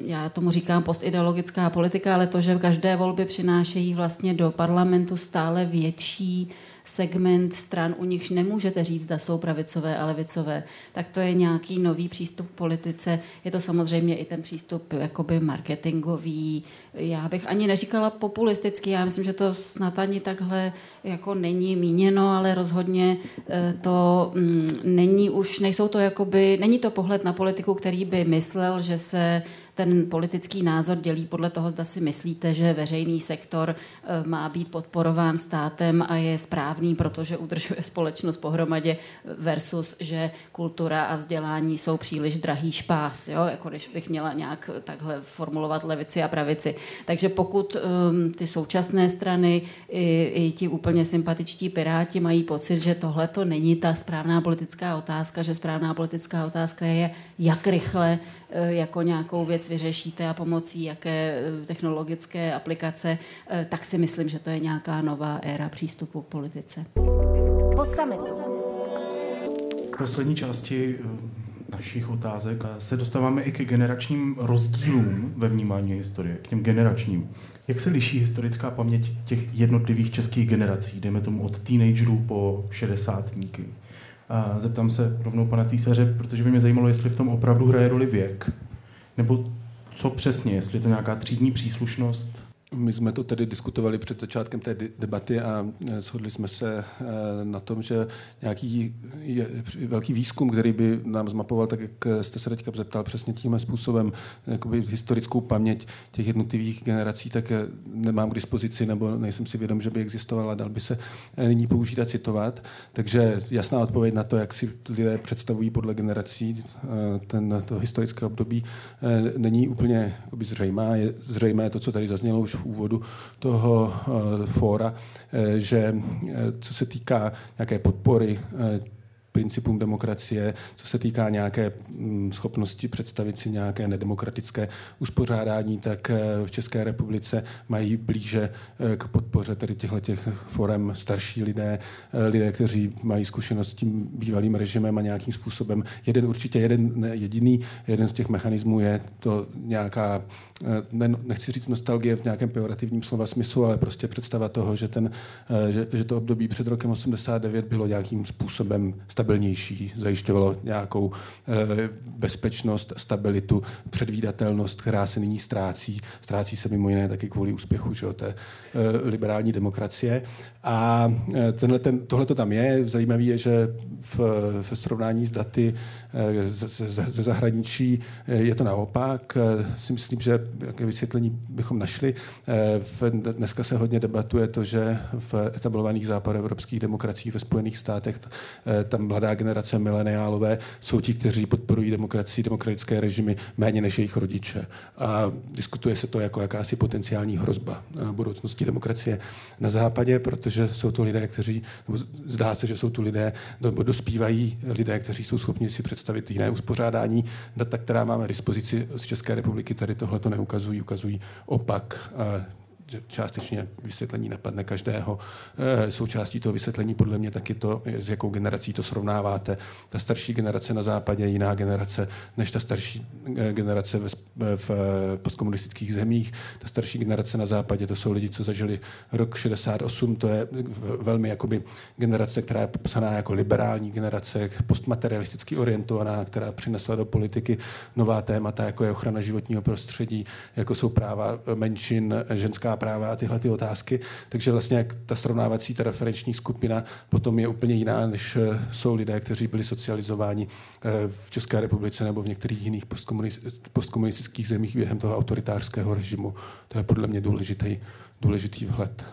S4: já tomu říkám postideologická politika, ale to, že každé volby přinášejí vlastně do parlamentu stále větší segment stran, u nichž nemůžete říct, zda jsou pravicové a levicové, tak to je nějaký nový přístup k politice. Je to samozřejmě i ten přístup jakoby marketingový. Já bych ani neříkala populistický, já myslím, že to snad ani takhle jako není míněno, ale rozhodně eh, to mm, není už, nejsou to jakoby, není to pohled na politiku, který by myslel, že se ten politický názor dělí podle toho, zda si myslíte, že veřejný sektor eh, má být podporován státem a je správný, protože udržuje společnost pohromadě versus, že kultura a vzdělání jsou příliš drahý špás, jo? jako když bych měla nějak takhle formulovat levici a pravici. Takže pokud um, ty současné strany i, i ti úplně sympatičtí piráti mají pocit, že tohle to není ta správná politická otázka, že správná politická otázka je, jak rychle Eh, jako nějakou věc vyřešíte a pomocí jaké eh, technologické aplikace, eh, tak si myslím, že to je nějaká nová éra přístupu k politice. Po
S3: V poslední části našich otázek se dostáváme i ke generačním rozdílům ve vnímání historie, k těm generačním. Jak se liší historická paměť těch jednotlivých českých generací, dejme tomu od teenagerů po šedesátníky? A zeptám se rovnou pana císaře, protože by mě zajímalo, jestli v tom opravdu hraje roli věk, nebo co přesně, jestli je to nějaká třídní příslušnost,
S6: my jsme to tedy diskutovali před začátkem té debaty a e, shodli jsme se e, na tom, že nějaký velký výzkum, který by nám zmapoval, tak jak jste se teďka zeptal přesně tím způsobem, jakoby historickou paměť těch jednotlivých generací, tak nemám k dispozici nebo nejsem si vědom, že by existovala, dal by se e, nyní použít a citovat. Takže jasná odpověď na to, jak si lidé představují podle generací ten, to historické období, není úplně zřejmá. Je zřejmé to, co tady zaznělo už v úvodu toho eh, fóra, eh, že eh, co se týká nějaké podpory principům demokracie, co se týká nějaké mm, schopnosti představit si nějaké nedemokratické uspořádání, tak v České republice mají blíže k podpoře tedy těchto těch forem starší lidé, lidé, kteří mají zkušenost s tím bývalým režimem a nějakým způsobem. Jeden určitě jeden ne, jediný, jeden z těch mechanismů je to nějaká, ne, nechci říct nostalgie v nějakém pejorativním slova smyslu, ale prostě představa toho, že, ten, že, že to období před rokem 89 bylo nějakým způsobem stabilnější, zajišťovalo nějakou bezpečnost, stabilitu, předvídatelnost, která se nyní ztrácí. Ztrácí se mimo jiné taky kvůli úspěchu že, té liberální demokracie. A ten, tohle to tam je. Zajímavé je, že v, v srovnání s daty eh, ze, zahraničí eh, je to naopak. Eh, si myslím, že jaké vysvětlení bychom našli. Dneska se hodně debatuje to, že v etablovaných západoevropských demokraciích ve Spojených státech tam mladá generace mileniálové jsou ti, kteří podporují demokracii, demokratické režimy méně než jejich rodiče. A diskutuje se to jako jakási potenciální hrozba budoucnosti demokracie na západě, protože jsou to lidé, kteří, zdá se, že jsou tu lidé, nebo dospívají lidé, kteří jsou schopni si představit jiné uspořádání. Data, která máme dispozici z České republiky, tady tohle to neukazují, ukazují opak že částečně vysvětlení napadne každého. Eh, součástí toho vysvětlení podle mě taky to, s jakou generací to srovnáváte. Ta starší generace na západě je jiná generace než ta starší eh, generace v, v postkomunistických zemích. Ta starší generace na západě to jsou lidi, co zažili rok 68, to je velmi jakoby generace, která je popsaná jako liberální generace, postmaterialisticky orientovaná, která přinesla do politiky nová témata, jako je ochrana životního prostředí, jako jsou práva menšin, ženská práva a tyhle ty otázky. Takže vlastně jak ta srovnávací, ta referenční skupina potom je úplně jiná, než eh, jsou lidé, kteří byli socializováni eh, v České republice nebo v některých jiných postkomunistických zemích během toho autoritářského režimu. To je podle mě důležitý, důležitý vhled.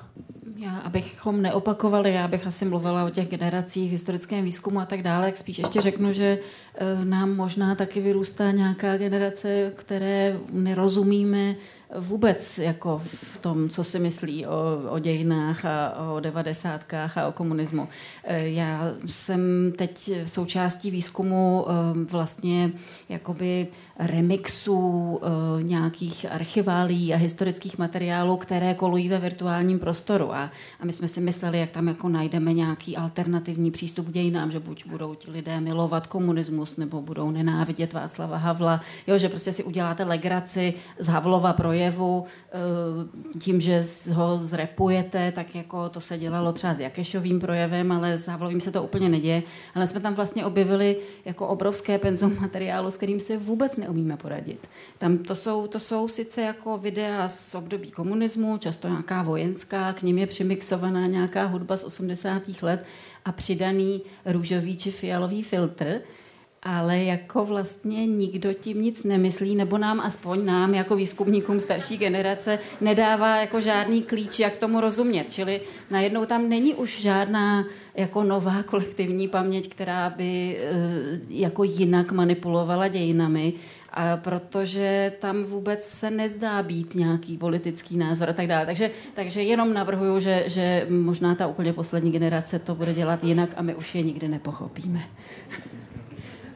S4: Já, abychom neopakovali, já bych asi mluvila o těch generacích, historickém výzkumu a tak dále, jak spíš ještě řeknu, že eh, nám možná taky vyrůstá nějaká generace, které nerozumíme vůbec jako v tom, co si myslí o, o dějinách a o devadesátkách a o komunismu. E, já jsem teď součástí výzkumu e, vlastně jakoby remixů e, nějakých archiválí a historických materiálů, které kolují ve virtuálním prostoru. A, a my jsme si mysleli, jak tam jako najdeme nějaký alternativní přístup k dějinám, že buď budou ti lidé milovat komunismus, nebo budou nenávidět Václava Havla, jo, že prostě si uděláte legraci z Havlova projevu eh, tím, že ho zrepujete, tak jako to se dělalo třeba s Jakešovým projevem, ale s Havlovým se to úplně neděje. Ale jsme tam vlastně objevili jako obrovské penzum materiálu, s kterým se vůbec neumíme poradit. Tam to jsou, to jsou sice jako videa z období komunismu, často nějaká vojenská, k ním je přimixovaná nějaká hudba z 80. let a přidaný růžový či fialový filtr, ale jako vlastně nikdo tím nic nemyslí, nebo nám aspoň nám jako výzkumníkům starší generace nedává jako žádný klíč, jak tomu rozumět. Čili najednou tam není už žádná jako nová kolektivní paměť, která by eh, jako jinak manipulovala dějinami, a protože tam vůbec se nezdá být nějaký politický názor a tak dále. Takže, takže jenom navrhuju, že, že možná ta úplně poslední generace to bude dělat jinak a my už je nikdy nepochopíme.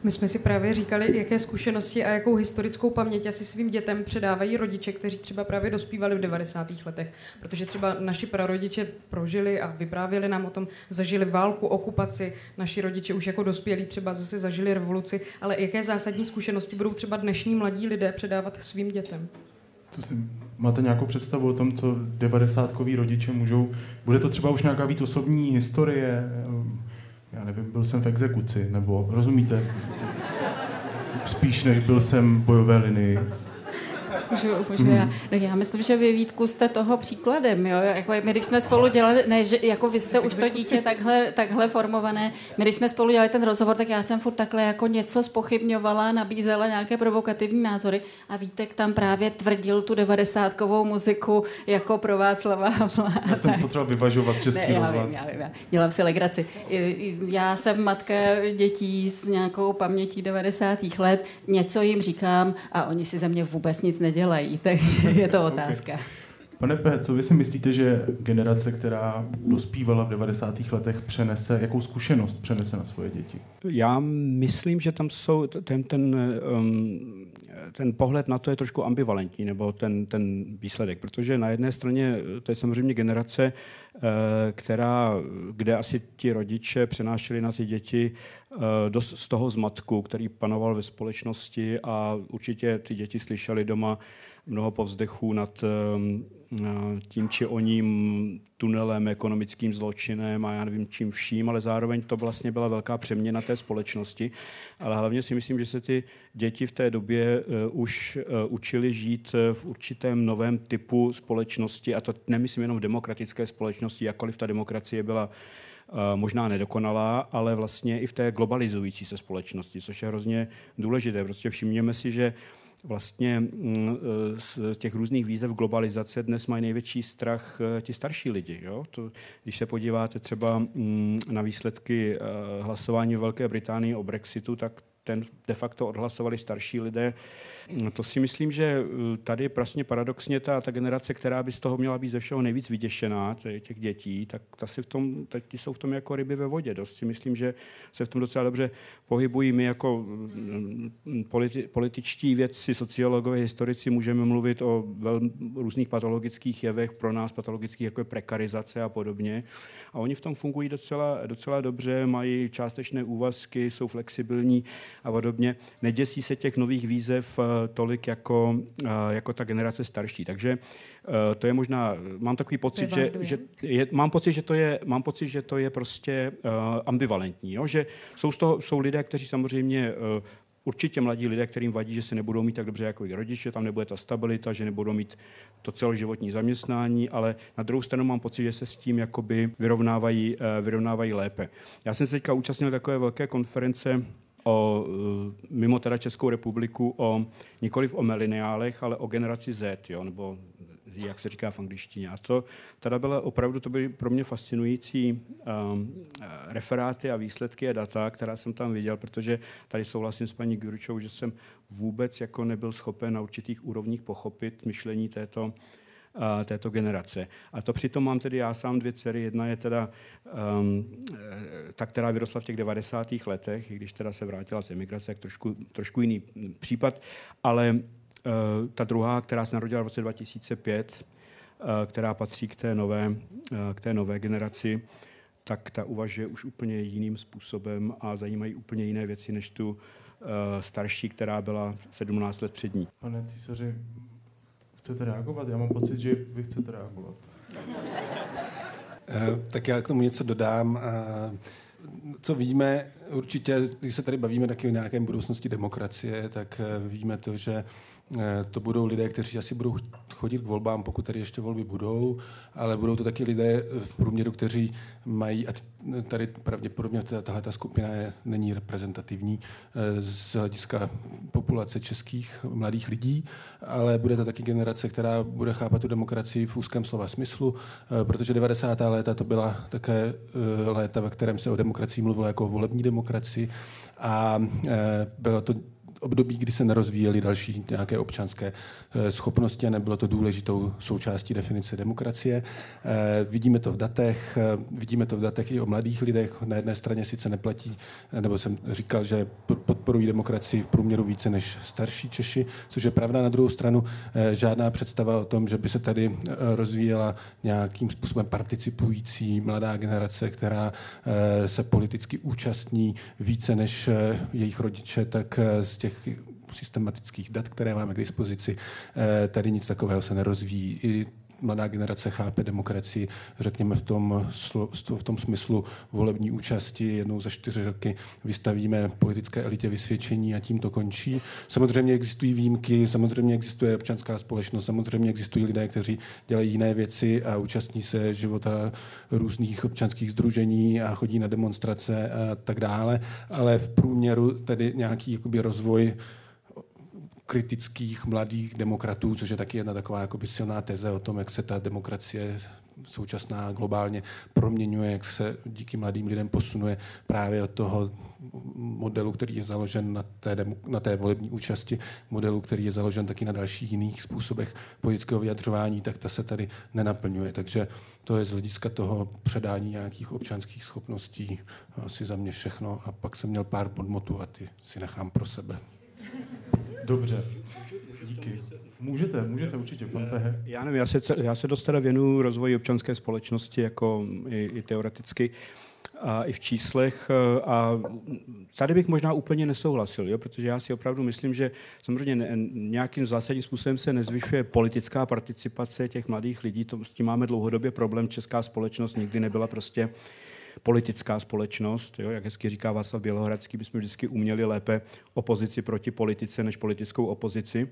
S2: My jsme si právě říkali, jaké zkušenosti a jakou historickou paměť asi svým dětem předávají rodiče, kteří třeba právě dospívali v 90. letech. Protože třeba naši prarodiče prožili a vyprávěli nám o tom, zažili válku, okupaci, naši rodiče už jako dospělí třeba zase zažili revoluci, ale jaké zásadní zkušenosti budou třeba dnešní mladí lidé předávat svým dětem?
S3: To si, máte nějakou představu o tom, co devadesátkoví rodiče můžou... Bude to třeba už nějaká víc osobní historie? Já nevím, byl jsem v exekuci, nebo rozumíte? Spíš než byl jsem v bojové linii.
S4: Můžu, můžu mm. já. No já myslím, že vy Vítku jste toho příkladem. Jo? Jako my, když jsme spolu dělali, ne, že jako vy jste už to dítě takhle, takhle formované, my když jsme spolu dělali ten rozhovor, tak já jsem furt takhle jako něco spochybňovala, nabízela nějaké provokativní názory a Vítek tam právě tvrdil tu devadesátkovou muziku jako pro Václava Havla.
S3: Já jsem potřeboval vyvažovat český ne,
S4: já vím, já vím, já dělám si legraci. Já jsem matka dětí s nějakou pamětí 90. let, něco jim říkám a oni si ze mě vůbec nic nedělají takže je to otázka.
S3: Pane P., co vy si myslíte, že generace, která dospívala v 90. letech, přenese, jakou zkušenost přenese na svoje děti?
S5: Já myslím, že tam jsou ten, ten, um, ten pohled na to je trošku ambivalentní, nebo ten, ten výsledek, protože na jedné straně to je samozřejmě generace, eh, která, kde asi ti rodiče přenášeli na ty děti eh, dost z toho zmatku, který panoval ve společnosti a určitě ty děti slyšeli doma mnoho povzdechů nad ehm, tím či oním tunelem, ekonomickým zločinem a já nevím čím vším, ale zároveň to vlastně byla velká přeměna té společnosti. Ale hlavně si myslím, že se ty děti v té době uh, už uh, učili žít e, v určitém novém typu společnosti a to nemyslím jenom v demokratické společnosti, jakkoliv ta demokracie byla možná nedokonalá, ale vlastně i v té globalizující se společnosti, což je hrozně důležité. Prostě všimněme si, že vlastně mm, e, z těch různých výzev globalizace dnes mají největší strach e, ti starší lidi. Jo? To, když se podíváte třeba mm, na výsledky hlasování v Velké Británii o Brexitu, tak ten de facto odhlasovali starší lidé. No, to si myslím, že uh, tady vlastně paradoxně ta, ta generace, která by z toho měla být ze všeho nejvíc vyděšená, těch dětí, tak ta si v tom, ti jsou v tom jako ryby ve vodě. Dost si myslím, že se v tom docela dobře pohybují. My jako mm, politi, političtí vědci, sociologové, historici můžeme mluvit o vel, různých patologických jevech, pro nás patologických, jako je prekarizace a podobně. A oni v tom fungují docela, docela dobře, mají částečné úvazky, jsou flexibilní a podobně. Neděsí se těch nových výzev eh, tolik jako, eh, jako ta generace starší. Takže eh, to je možná, mám takový pocit, že, že je, mám pocit, že to je, mám pocit, že to je prostě uh, ambivalentní, jo? že jsou, z toho, jsou lidé, kteří samozřejmě uh, určitě mladí lidé, kterým vadí, že se nebudou mít tak dobře jako jejich rodiče, tam nebude ta stabilita, že nebudou mít to celoživotní zaměstnání, ale na druhou stranu mám pocit, že se s tím jakoby vyrovnávají, vyrovnávají lépe. Já jsem se teďka účastnil takové velké konference o, e, mimo teda Českou republiku, o, nikoliv o mileniálech, ale o generaci Z, jo, nebo jak se říká v angličtině. A to teda bylo opravdu, to byly pro mě fascinující um, referáty a výsledky a data, která jsem tam viděl, protože tady souhlasím s paní Guručou, že jsem vůbec jako nebyl schopen na určitých úrovních pochopit myšlení této, této generace. A to přitom mám tedy já sám dvě dcery. Jedna je teda um, ta, která vyrostla v těch 90. letech, i když teda se vrátila z emigrace, tak trošku, trošku jiný případ, ale uh, ta druhá, která se narodila v roce 2005, uh, která patří k té nové, uh, k té nové generaci, tak ta uvažuje už úplně jiným způsobem a zajímají úplně jiné věci než tu starší, která byla 17 let před ní.
S3: Pane císaři, Chcete reagovat? Já mám pocit, že vy chcete reagovat.
S6: Eh, tak já k tomu něco dodám. Eh, co víme, určitě, když se tady bavíme taky o nějaké budoucnosti demokracie, tak eh, víme to, že Eh, to budou lidé, kteří asi budou chodit k volbám, pokud tady ještě volby budou, ale budou to taky lidé v průměru, kteří mají, a tady pravděpodobně tahle ta skupina je, není reprezentativní eh, z hlediska populace českých mladých lidí, ale bude to taky generace, která bude chápat tu demokracii v úzkém slova smyslu, protože 90. léta to byla také léta, ve kterém se o demokracii mluvilo jako o volební demokracii a bylo to období, kdy se nerozvíjely další nějaké občanské eh, schopnosti a nebylo to důležitou součástí definice demokracie. Eh, vidíme to v datech, eh, vidíme to v datech i o mladých lidech. Na jedné straně sice neplatí, nebo jsem říkal, že podporují demokracii v průměru více než starší Češi, což je pravda. Na druhou stranu žádná představa o tom, že by se tady rozvíjela nějakým způsobem participující mladá generace, která se politicky účastní více než jejich rodiče, tak z těch těch systematických dat, které máme k dispozici, eh, tady nic takového se nerozvíjí. I mladá generace chápe demokracii, řekněme v tom, v tom smyslu volební účasti. Jednou za čtyři roky vystavíme politické elitě vysvědčení a tím to končí. Samozřejmě existují výjimky, samozřejmě existuje občanská společnost, samozřejmě existují lidé, kteří dělají jiné věci a účastní se života různých občanských združení a chodí na demonstrace a tak dále, ale v průměru tedy nějaký jakoby, rozvoj kritických mladých demokratů, což je taky jedna taková jakoby silná teze o tom, jak se ta demokracie současná globálně proměňuje, jak se díky mladým lidem posunuje právě od toho modelu, který je založen na té, demo, na té volební účasti, modelu, který je založen taky na dalších jiných způsobech politického vyjadřování, tak ta se tady nenaplňuje. Takže to je z hlediska toho předání nějakých občanských schopností asi za mě všechno. A pak jsem měl pár podmotů a ty si nechám pro sebe.
S3: Dobře. Díky. Můžete, můžete určitě, pan Pehe.
S5: Já nevím, já se, já se dost teda věnuju rozvoji občanské společnosti jako i, i teoreticky a i v číslech. A tady bych možná úplně nesouhlasil, jo, protože já si opravdu myslím, že samozřejmě ne, nějakým zásadním způsobem se nezvyšuje politická participace těch mladých lidí. To, s tím máme dlouhodobě problém. Česká společnost nikdy nebyla prostě politická společnost. Jo? Jak hezky říká Václav Bělohradský, bychom vždycky uměli lépe opozici proti politice než politickou opozici.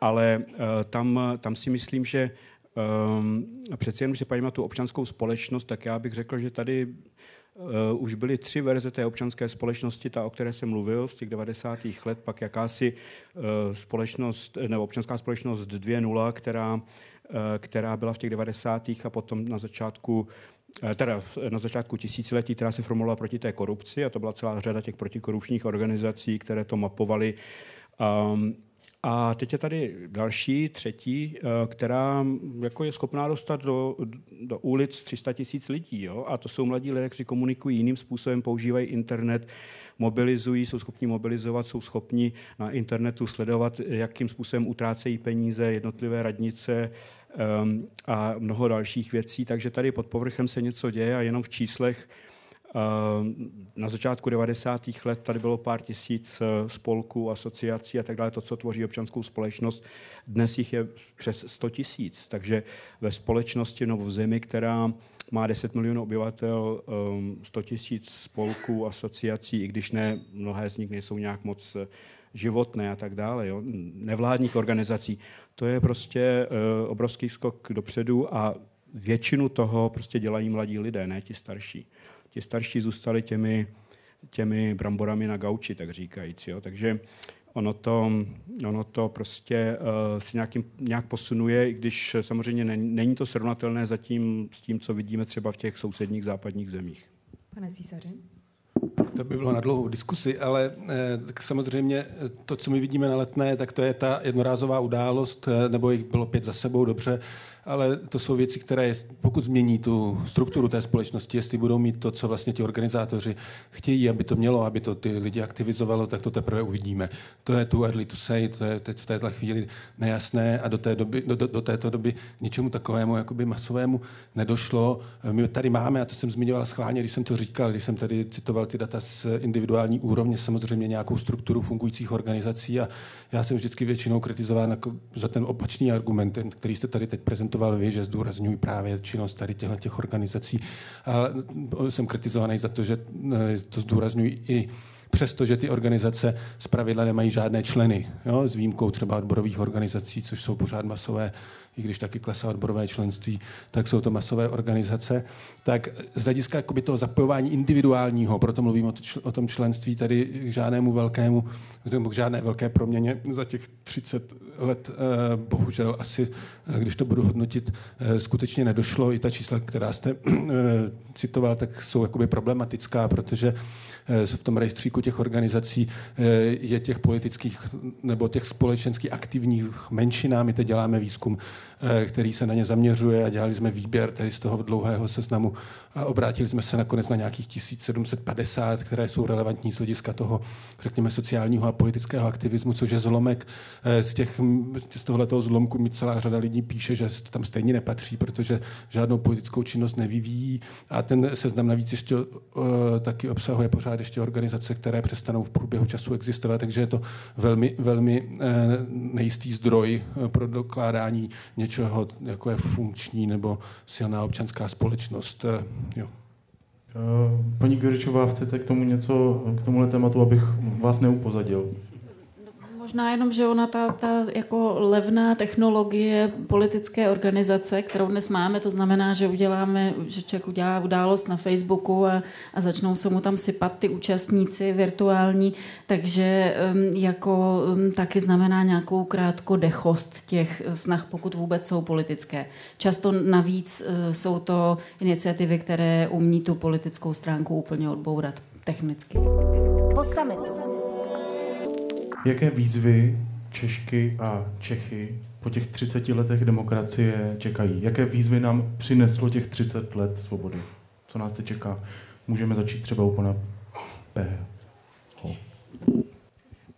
S5: Ale uh, tam, tam si myslím, že um, přeci jenom, že paní tu občanskou společnost, tak já bych řekl, že tady Uh, už byly tři verze té občanské společnosti, ta, o které jsem mluvil z těch 90. let, pak jakási uh, společnost, nebo občanská společnost 2.0, která, která byla v těch 90. a potom na začátku teda na začátku tisíciletí, která se formulovala proti té korupci a to byla celá řada těch protikorupčních organizací, které to mapovaly. Um, a teď je tady další, třetí, eh, která jako je schopná dostat do, do ulic 300 tisíc lidí. Jo? A to jsou mladí lidé, kteří komunikují jiným způsobem, používají internet, mobilizují, jsou schopni mobilizovat, jsou schopni na internetu sledovat, jakým způsobem utrácejí peníze jednotlivé radnice a mnoho dalších věcí. Takže tady pod povrchem se něco děje a jenom v číslech na začátku 90. let tady bylo pár tisíc eh, spolků, asociací a tak dále, to, co tvoří občanskou společnost. Dnes jich je přes 100 tisíc, takže ve společnosti nebo v zemi, která má 10 milionů obyvatel, 100 ehm, tisíc spolků, asociací, i když ne, mnohé z nich nejsou nějak moc eh, životné a tak dále, jo, nevládních organizací. To je prostě uh, obrovský skok dopředu a většinu toho prostě dělají mladí lidé, ne ti starší ti starší zůstali těmi, těmi bramborami na gauči, tak říkajíc. Jo. Takže ono to, ono to prostě uh, si nějakým, nějak posunuje, i když samozřejmě není, není to srovnatelné zatím s tím, co vidíme třeba v těch sousedních západních zemích.
S2: Pane císaři?
S6: To by bylo na dlouhou diskusi, ale eh, tak samozřejmě to, co my vidíme na letné, tak to je ta jednorázová událost, eh, nebo jich bylo pět za sebou, dobře, ale to jsou věci, které, pokud změní tu strukturu té společnosti, jestli budou mít to, co vlastně ti organizátoři chtějí, aby to mělo, aby to ty lidi aktivizovalo, tak to teprve uvidíme. To je tu early to say, to je teď v této chvíli nejasné a do, té doby, do, do, do této doby ničemu takovému jakoby masovému nedošlo. My tady máme, a to jsem zmiňoval schválně, když jsem to říkal, když jsem tady citoval ty data z individuální úrovně, samozřejmě nějakou strukturu fungujících organizací a já jsem vždycky většinou kritizován jako za ten opačný argument, který jste tady teď prezentoval vy, že zdůrazňují právě činnost tady těchto těch organizací. A jsem kritizovaný za to, že eh, to zdůrazňují i přesto, že ty organizace zpravidla nemají žádné členy, jo, s výjimkou třeba odborových organizací, což jsou pořád masové i když taky klesá odborové členství, tak jsou to masové organizace. Tak z hlediska toho zapojování individuálního, proto mluvím o tom členství, tady k žádnému velkému, k žádné velké proměně za těch 30 let eh, bohužel asi, eh, když to budu hodnotit, eh, skutečně nedošlo. I ta čísla, která jste citoval, tak jsou jakoby problematická, protože v tom rejstříku těch organizací je těch politických nebo těch společensky aktivních menšinách. My teď děláme výzkum Eh, který se na ně zaměřuje a dělali jsme výběr tady z toho dlouhého seznamu a obrátili jsme se nakonec na nějakých 1750, které jsou relevantní z hlediska toho, řekněme, sociálního a politického aktivismu, což je zlomek. Eh, z, těch, z tohoto zlomku mi celá řada lidí píše, že tam stejně nepatří, protože žádnou politickou činnost nevyvíjí a ten seznam navíc ještě uh, taky obsahuje pořád ještě organizace, které přestanou v průběhu času existovat, takže je to velmi, velmi uh, nejistý zdroj pro dokládání něčeho, jako je funkční nebo silná občanská společnost. Eh, jo.
S3: Eh, paní Goričová, chcete k tomu něco, k tomuhle tématu, abych vás neupozadil?
S4: Možná jenom, že ona ta, ta jako levná technologie politické organizace, kterou dnes máme, to znamená, že uděláme, že člověk udělá událost na Facebooku a, a začnou se mu tam sypat ty účastníci virtuální, takže um, jako um, taky znamená nějakou krátko dechost těch snah, pokud vůbec jsou politické. Často navíc uh, jsou to iniciativy, které umí tu politickou stránku úplně odbourat technicky.
S1: Posamec.
S3: Jaké výzvy Češky a Čechy po těch 30 letech demokracie čekají? Jaké výzvy nám přineslo těch 30 let svobody? Co nás teď čeká? Můžeme začít třeba u pana P.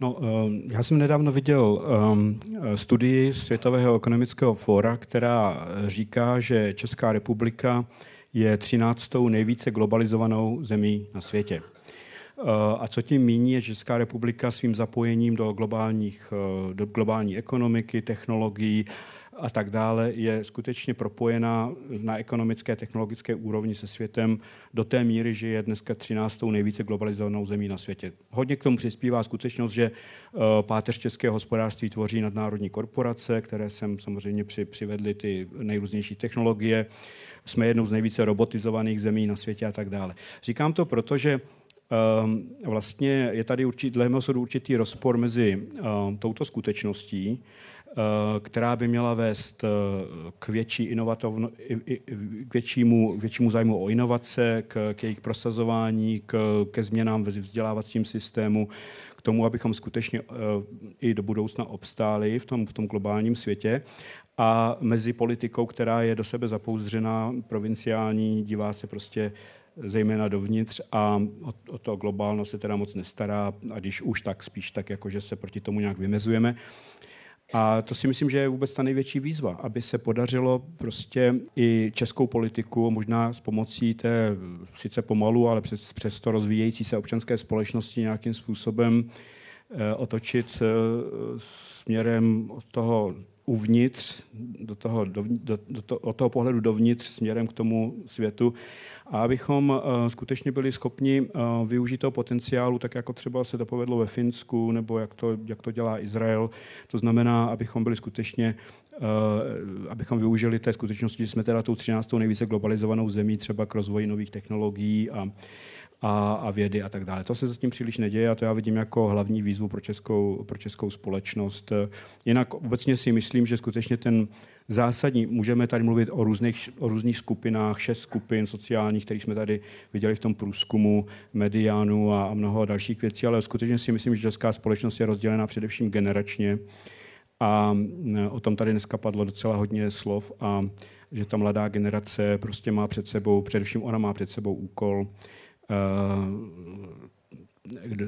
S5: No, ehm, já jsem nedávno viděl ehm, studii Světového ekonomického fóra, která říká, že Česká republika je 13. nejvíce globalizovanou zemí na světě. A co tím míní, je, že Česká republika svým zapojením do, globálních, eh, do globální ekonomiky, technologií a tak dále je skutečně propojená na ekonomické technologické úrovni se světem do té míry, že je dneska 13. nejvíce globalizovanou zemí na světě. Hodně k tomu přispívá skutečnost, že eh, páteř českého hospodářství tvoří nadnárodní korporace, které sem samozřejmě při, přivedly ty nejrůznější technologie. Jsme jednou z nejvíce robotizovaných zemí na světě a tak dále. Říkám to proto, že vlastně je tady určitý, dle mého soudu určitý rozpor mezi ehm, touto skutečností, eh, která by měla vést k, větší k, většímu, k většímu zájmu o inovace, k, k jejich prosazování, k, ke změnám ve vzdělávacím systému, k tomu, abychom skutečně i do budoucna obstáli v tom, v tom globálním světě. A mezi politikou, která je do sebe zapouzdřená, provinciální, dívá se prostě zejména dovnitř a o, o to globálno se teda moc nestará a když už tak spíš tak, jako že se proti tomu nějak vymezujeme. A to si myslím, že je vůbec ta největší výzva, aby se podařilo prostě i českou politiku, možná s pomocí té sice pomalu, ale přes, přes to rozvíjející se občanské společnosti nějakým způsobem eh, otočit eh, směrem od toho uvnitř, do toho, do, do, do od toho pohledu dovnitř směrem k tomu světu a abychom uh, skutečně byli schopni uh, využít toho potenciálu, tak jako třeba se to povedlo ve Finsku, nebo jak to, jak to dělá Izrael. To znamená, abychom byli skutečně Uh, abychom využili té skutečnosti, že jsme teda tou 13. nejvíce globalizovanou zemí třeba k rozvoji nových technologií a, a, a vědy a tak dále. To se zatím příliš neděje a to já vidím jako hlavní výzvu pro českou, pro českou společnost. Jinak obecně si myslím, že skutečně ten zásadní, můžeme tady mluvit o různých, o různých skupinách, šest skupin sociálních, které jsme tady viděli v tom průzkumu, mediánu a, mnoho dalších věcí, ale skutečně si myslím, že česká společnost je rozdělená především generačně a o tom tady dneska padlo docela hodně slov a že ta mladá generace prostě má před sebou, především ona má před sebou úkol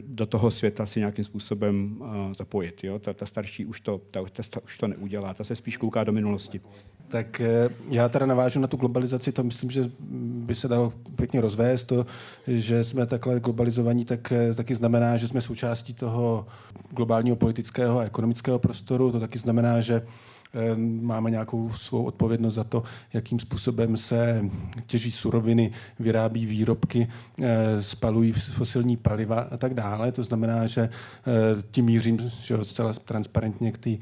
S5: do toho světa si nějakým způsobem uh, zapojit. Jo? Ta, ta starší už to, ta, ta, už to neudělá, ta se spíš kouká do minulosti.
S6: Tak eh, já teda navážu na tu globalizaci, to myslím, že by se dalo pěkně rozvést. To, že jsme takhle globalizovaní, tak eh, taky znamená, že jsme součástí toho globálního politického a ekonomického prostoru. To taky znamená, že Eh, máme nějakou svou odpovědnost za to, jakým způsobem se těží suroviny, vyrábí výrobky, eh, spalují fosilní paliva a tak dále. To znamená, že eh, tím mířím že zcela transparentně k, tý,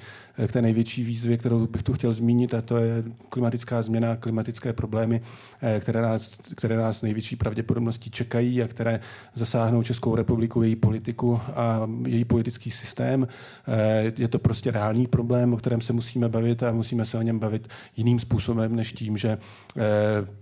S6: k té největší výzvě, kterou bych tu chtěl zmínit, a to je klimatická změna, klimatické problémy, které nás, které nás největší pravděpodobností čekají a které zasáhnou Českou republiku, její politiku a její politický systém. Je to prostě reálný problém, o kterém se musíme bavit a musíme se o něm bavit jiným způsobem, než tím, že eh,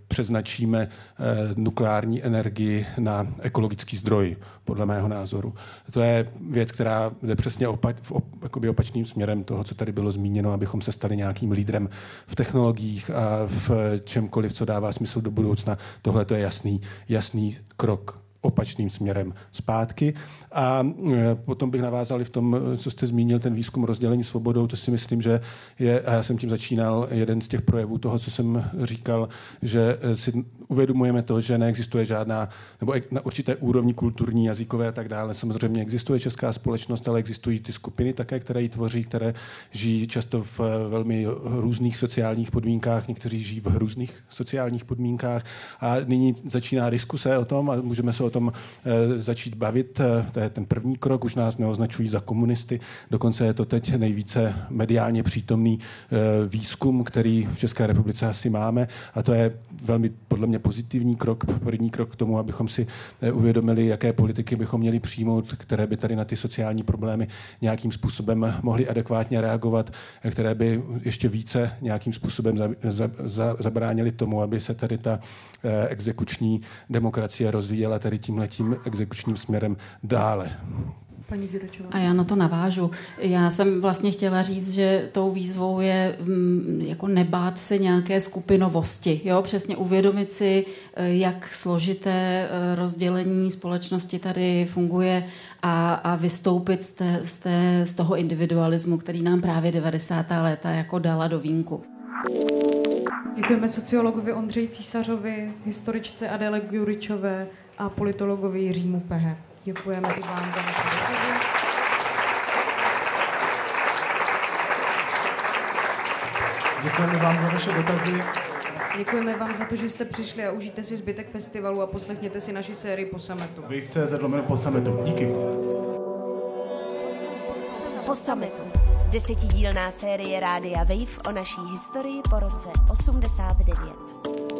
S6: přeznačíme eh, nukleární energii na ekologický zdroj, podle mého názoru. To je věc, která jde přesně opa- v op- opačným směrem toho, co tady bylo zmíněno, abychom se stali nějakým lídrem v technologiích a v čemkoliv, co dává smysl do budoucna. Tohle to je jasný, jasný krok opačným směrem zpátky. A e, potom bych navázal i v tom, co jste zmínil, ten výzkum rozdělení svobodou, to si myslím, že je, a já jsem tím začínal, jeden z těch projevů toho, co jsem říkal, že e, si uvědomujeme to, že neexistuje žádná, nebo na určité úrovni kulturní, jazykové a tak dále. Samozřejmě existuje česká společnost, ale existují ty skupiny také, které ji tvoří, které žijí často v e, velmi různých sociálních podmínkách, někteří žijí v různých sociálních podmínkách a nyní začíná diskuse o tom a můžeme se o tom začít bavit. To je ten první krok, už nás neoznačují za komunisty, dokonce je to teď nejvíce mediálně přítomný výzkum, který v České republice asi máme a to je velmi podle mě pozitivní krok, první krok k tomu, abychom si uvědomili, jaké politiky bychom měli přijmout, které by tady na ty sociální problémy nějakým způsobem mohly adekvátně reagovat, které by ještě více nějakým způsobem za, za, za, zabránili tomu, aby se tady ta eh, exekuční demokracie rozvíjela tady tímhletím exekučním směrem dále.
S4: Paní A já na to navážu. Já jsem vlastně chtěla říct, že tou výzvou je mm, jako nebát se nějaké skupinovosti. Jo? Přesně uvědomit si, eh, jak složité eh, rozdělení společnosti tady funguje a, a vystoupit z, té, z, té, z toho individualismu, který nám právě 90. léta jako dala do vínku.
S2: Děkujeme sociologovi Ondřeji Císařovi, historičce Adele Gjuričové a politologovi Jiřímu Pehe. Děkujeme i vám za vaše dotazy.
S3: Děkujeme vám za vaše dotazy.
S2: Děkujeme vám za to, že jste přišli a užijte si zbytek festivalu a poslechněte si naši sérii po sametu.
S3: Wave.cz lomeno po sametu. Díky.
S1: Po sametu. Desetidílná série Rádia Wave o naší historii po roce 89.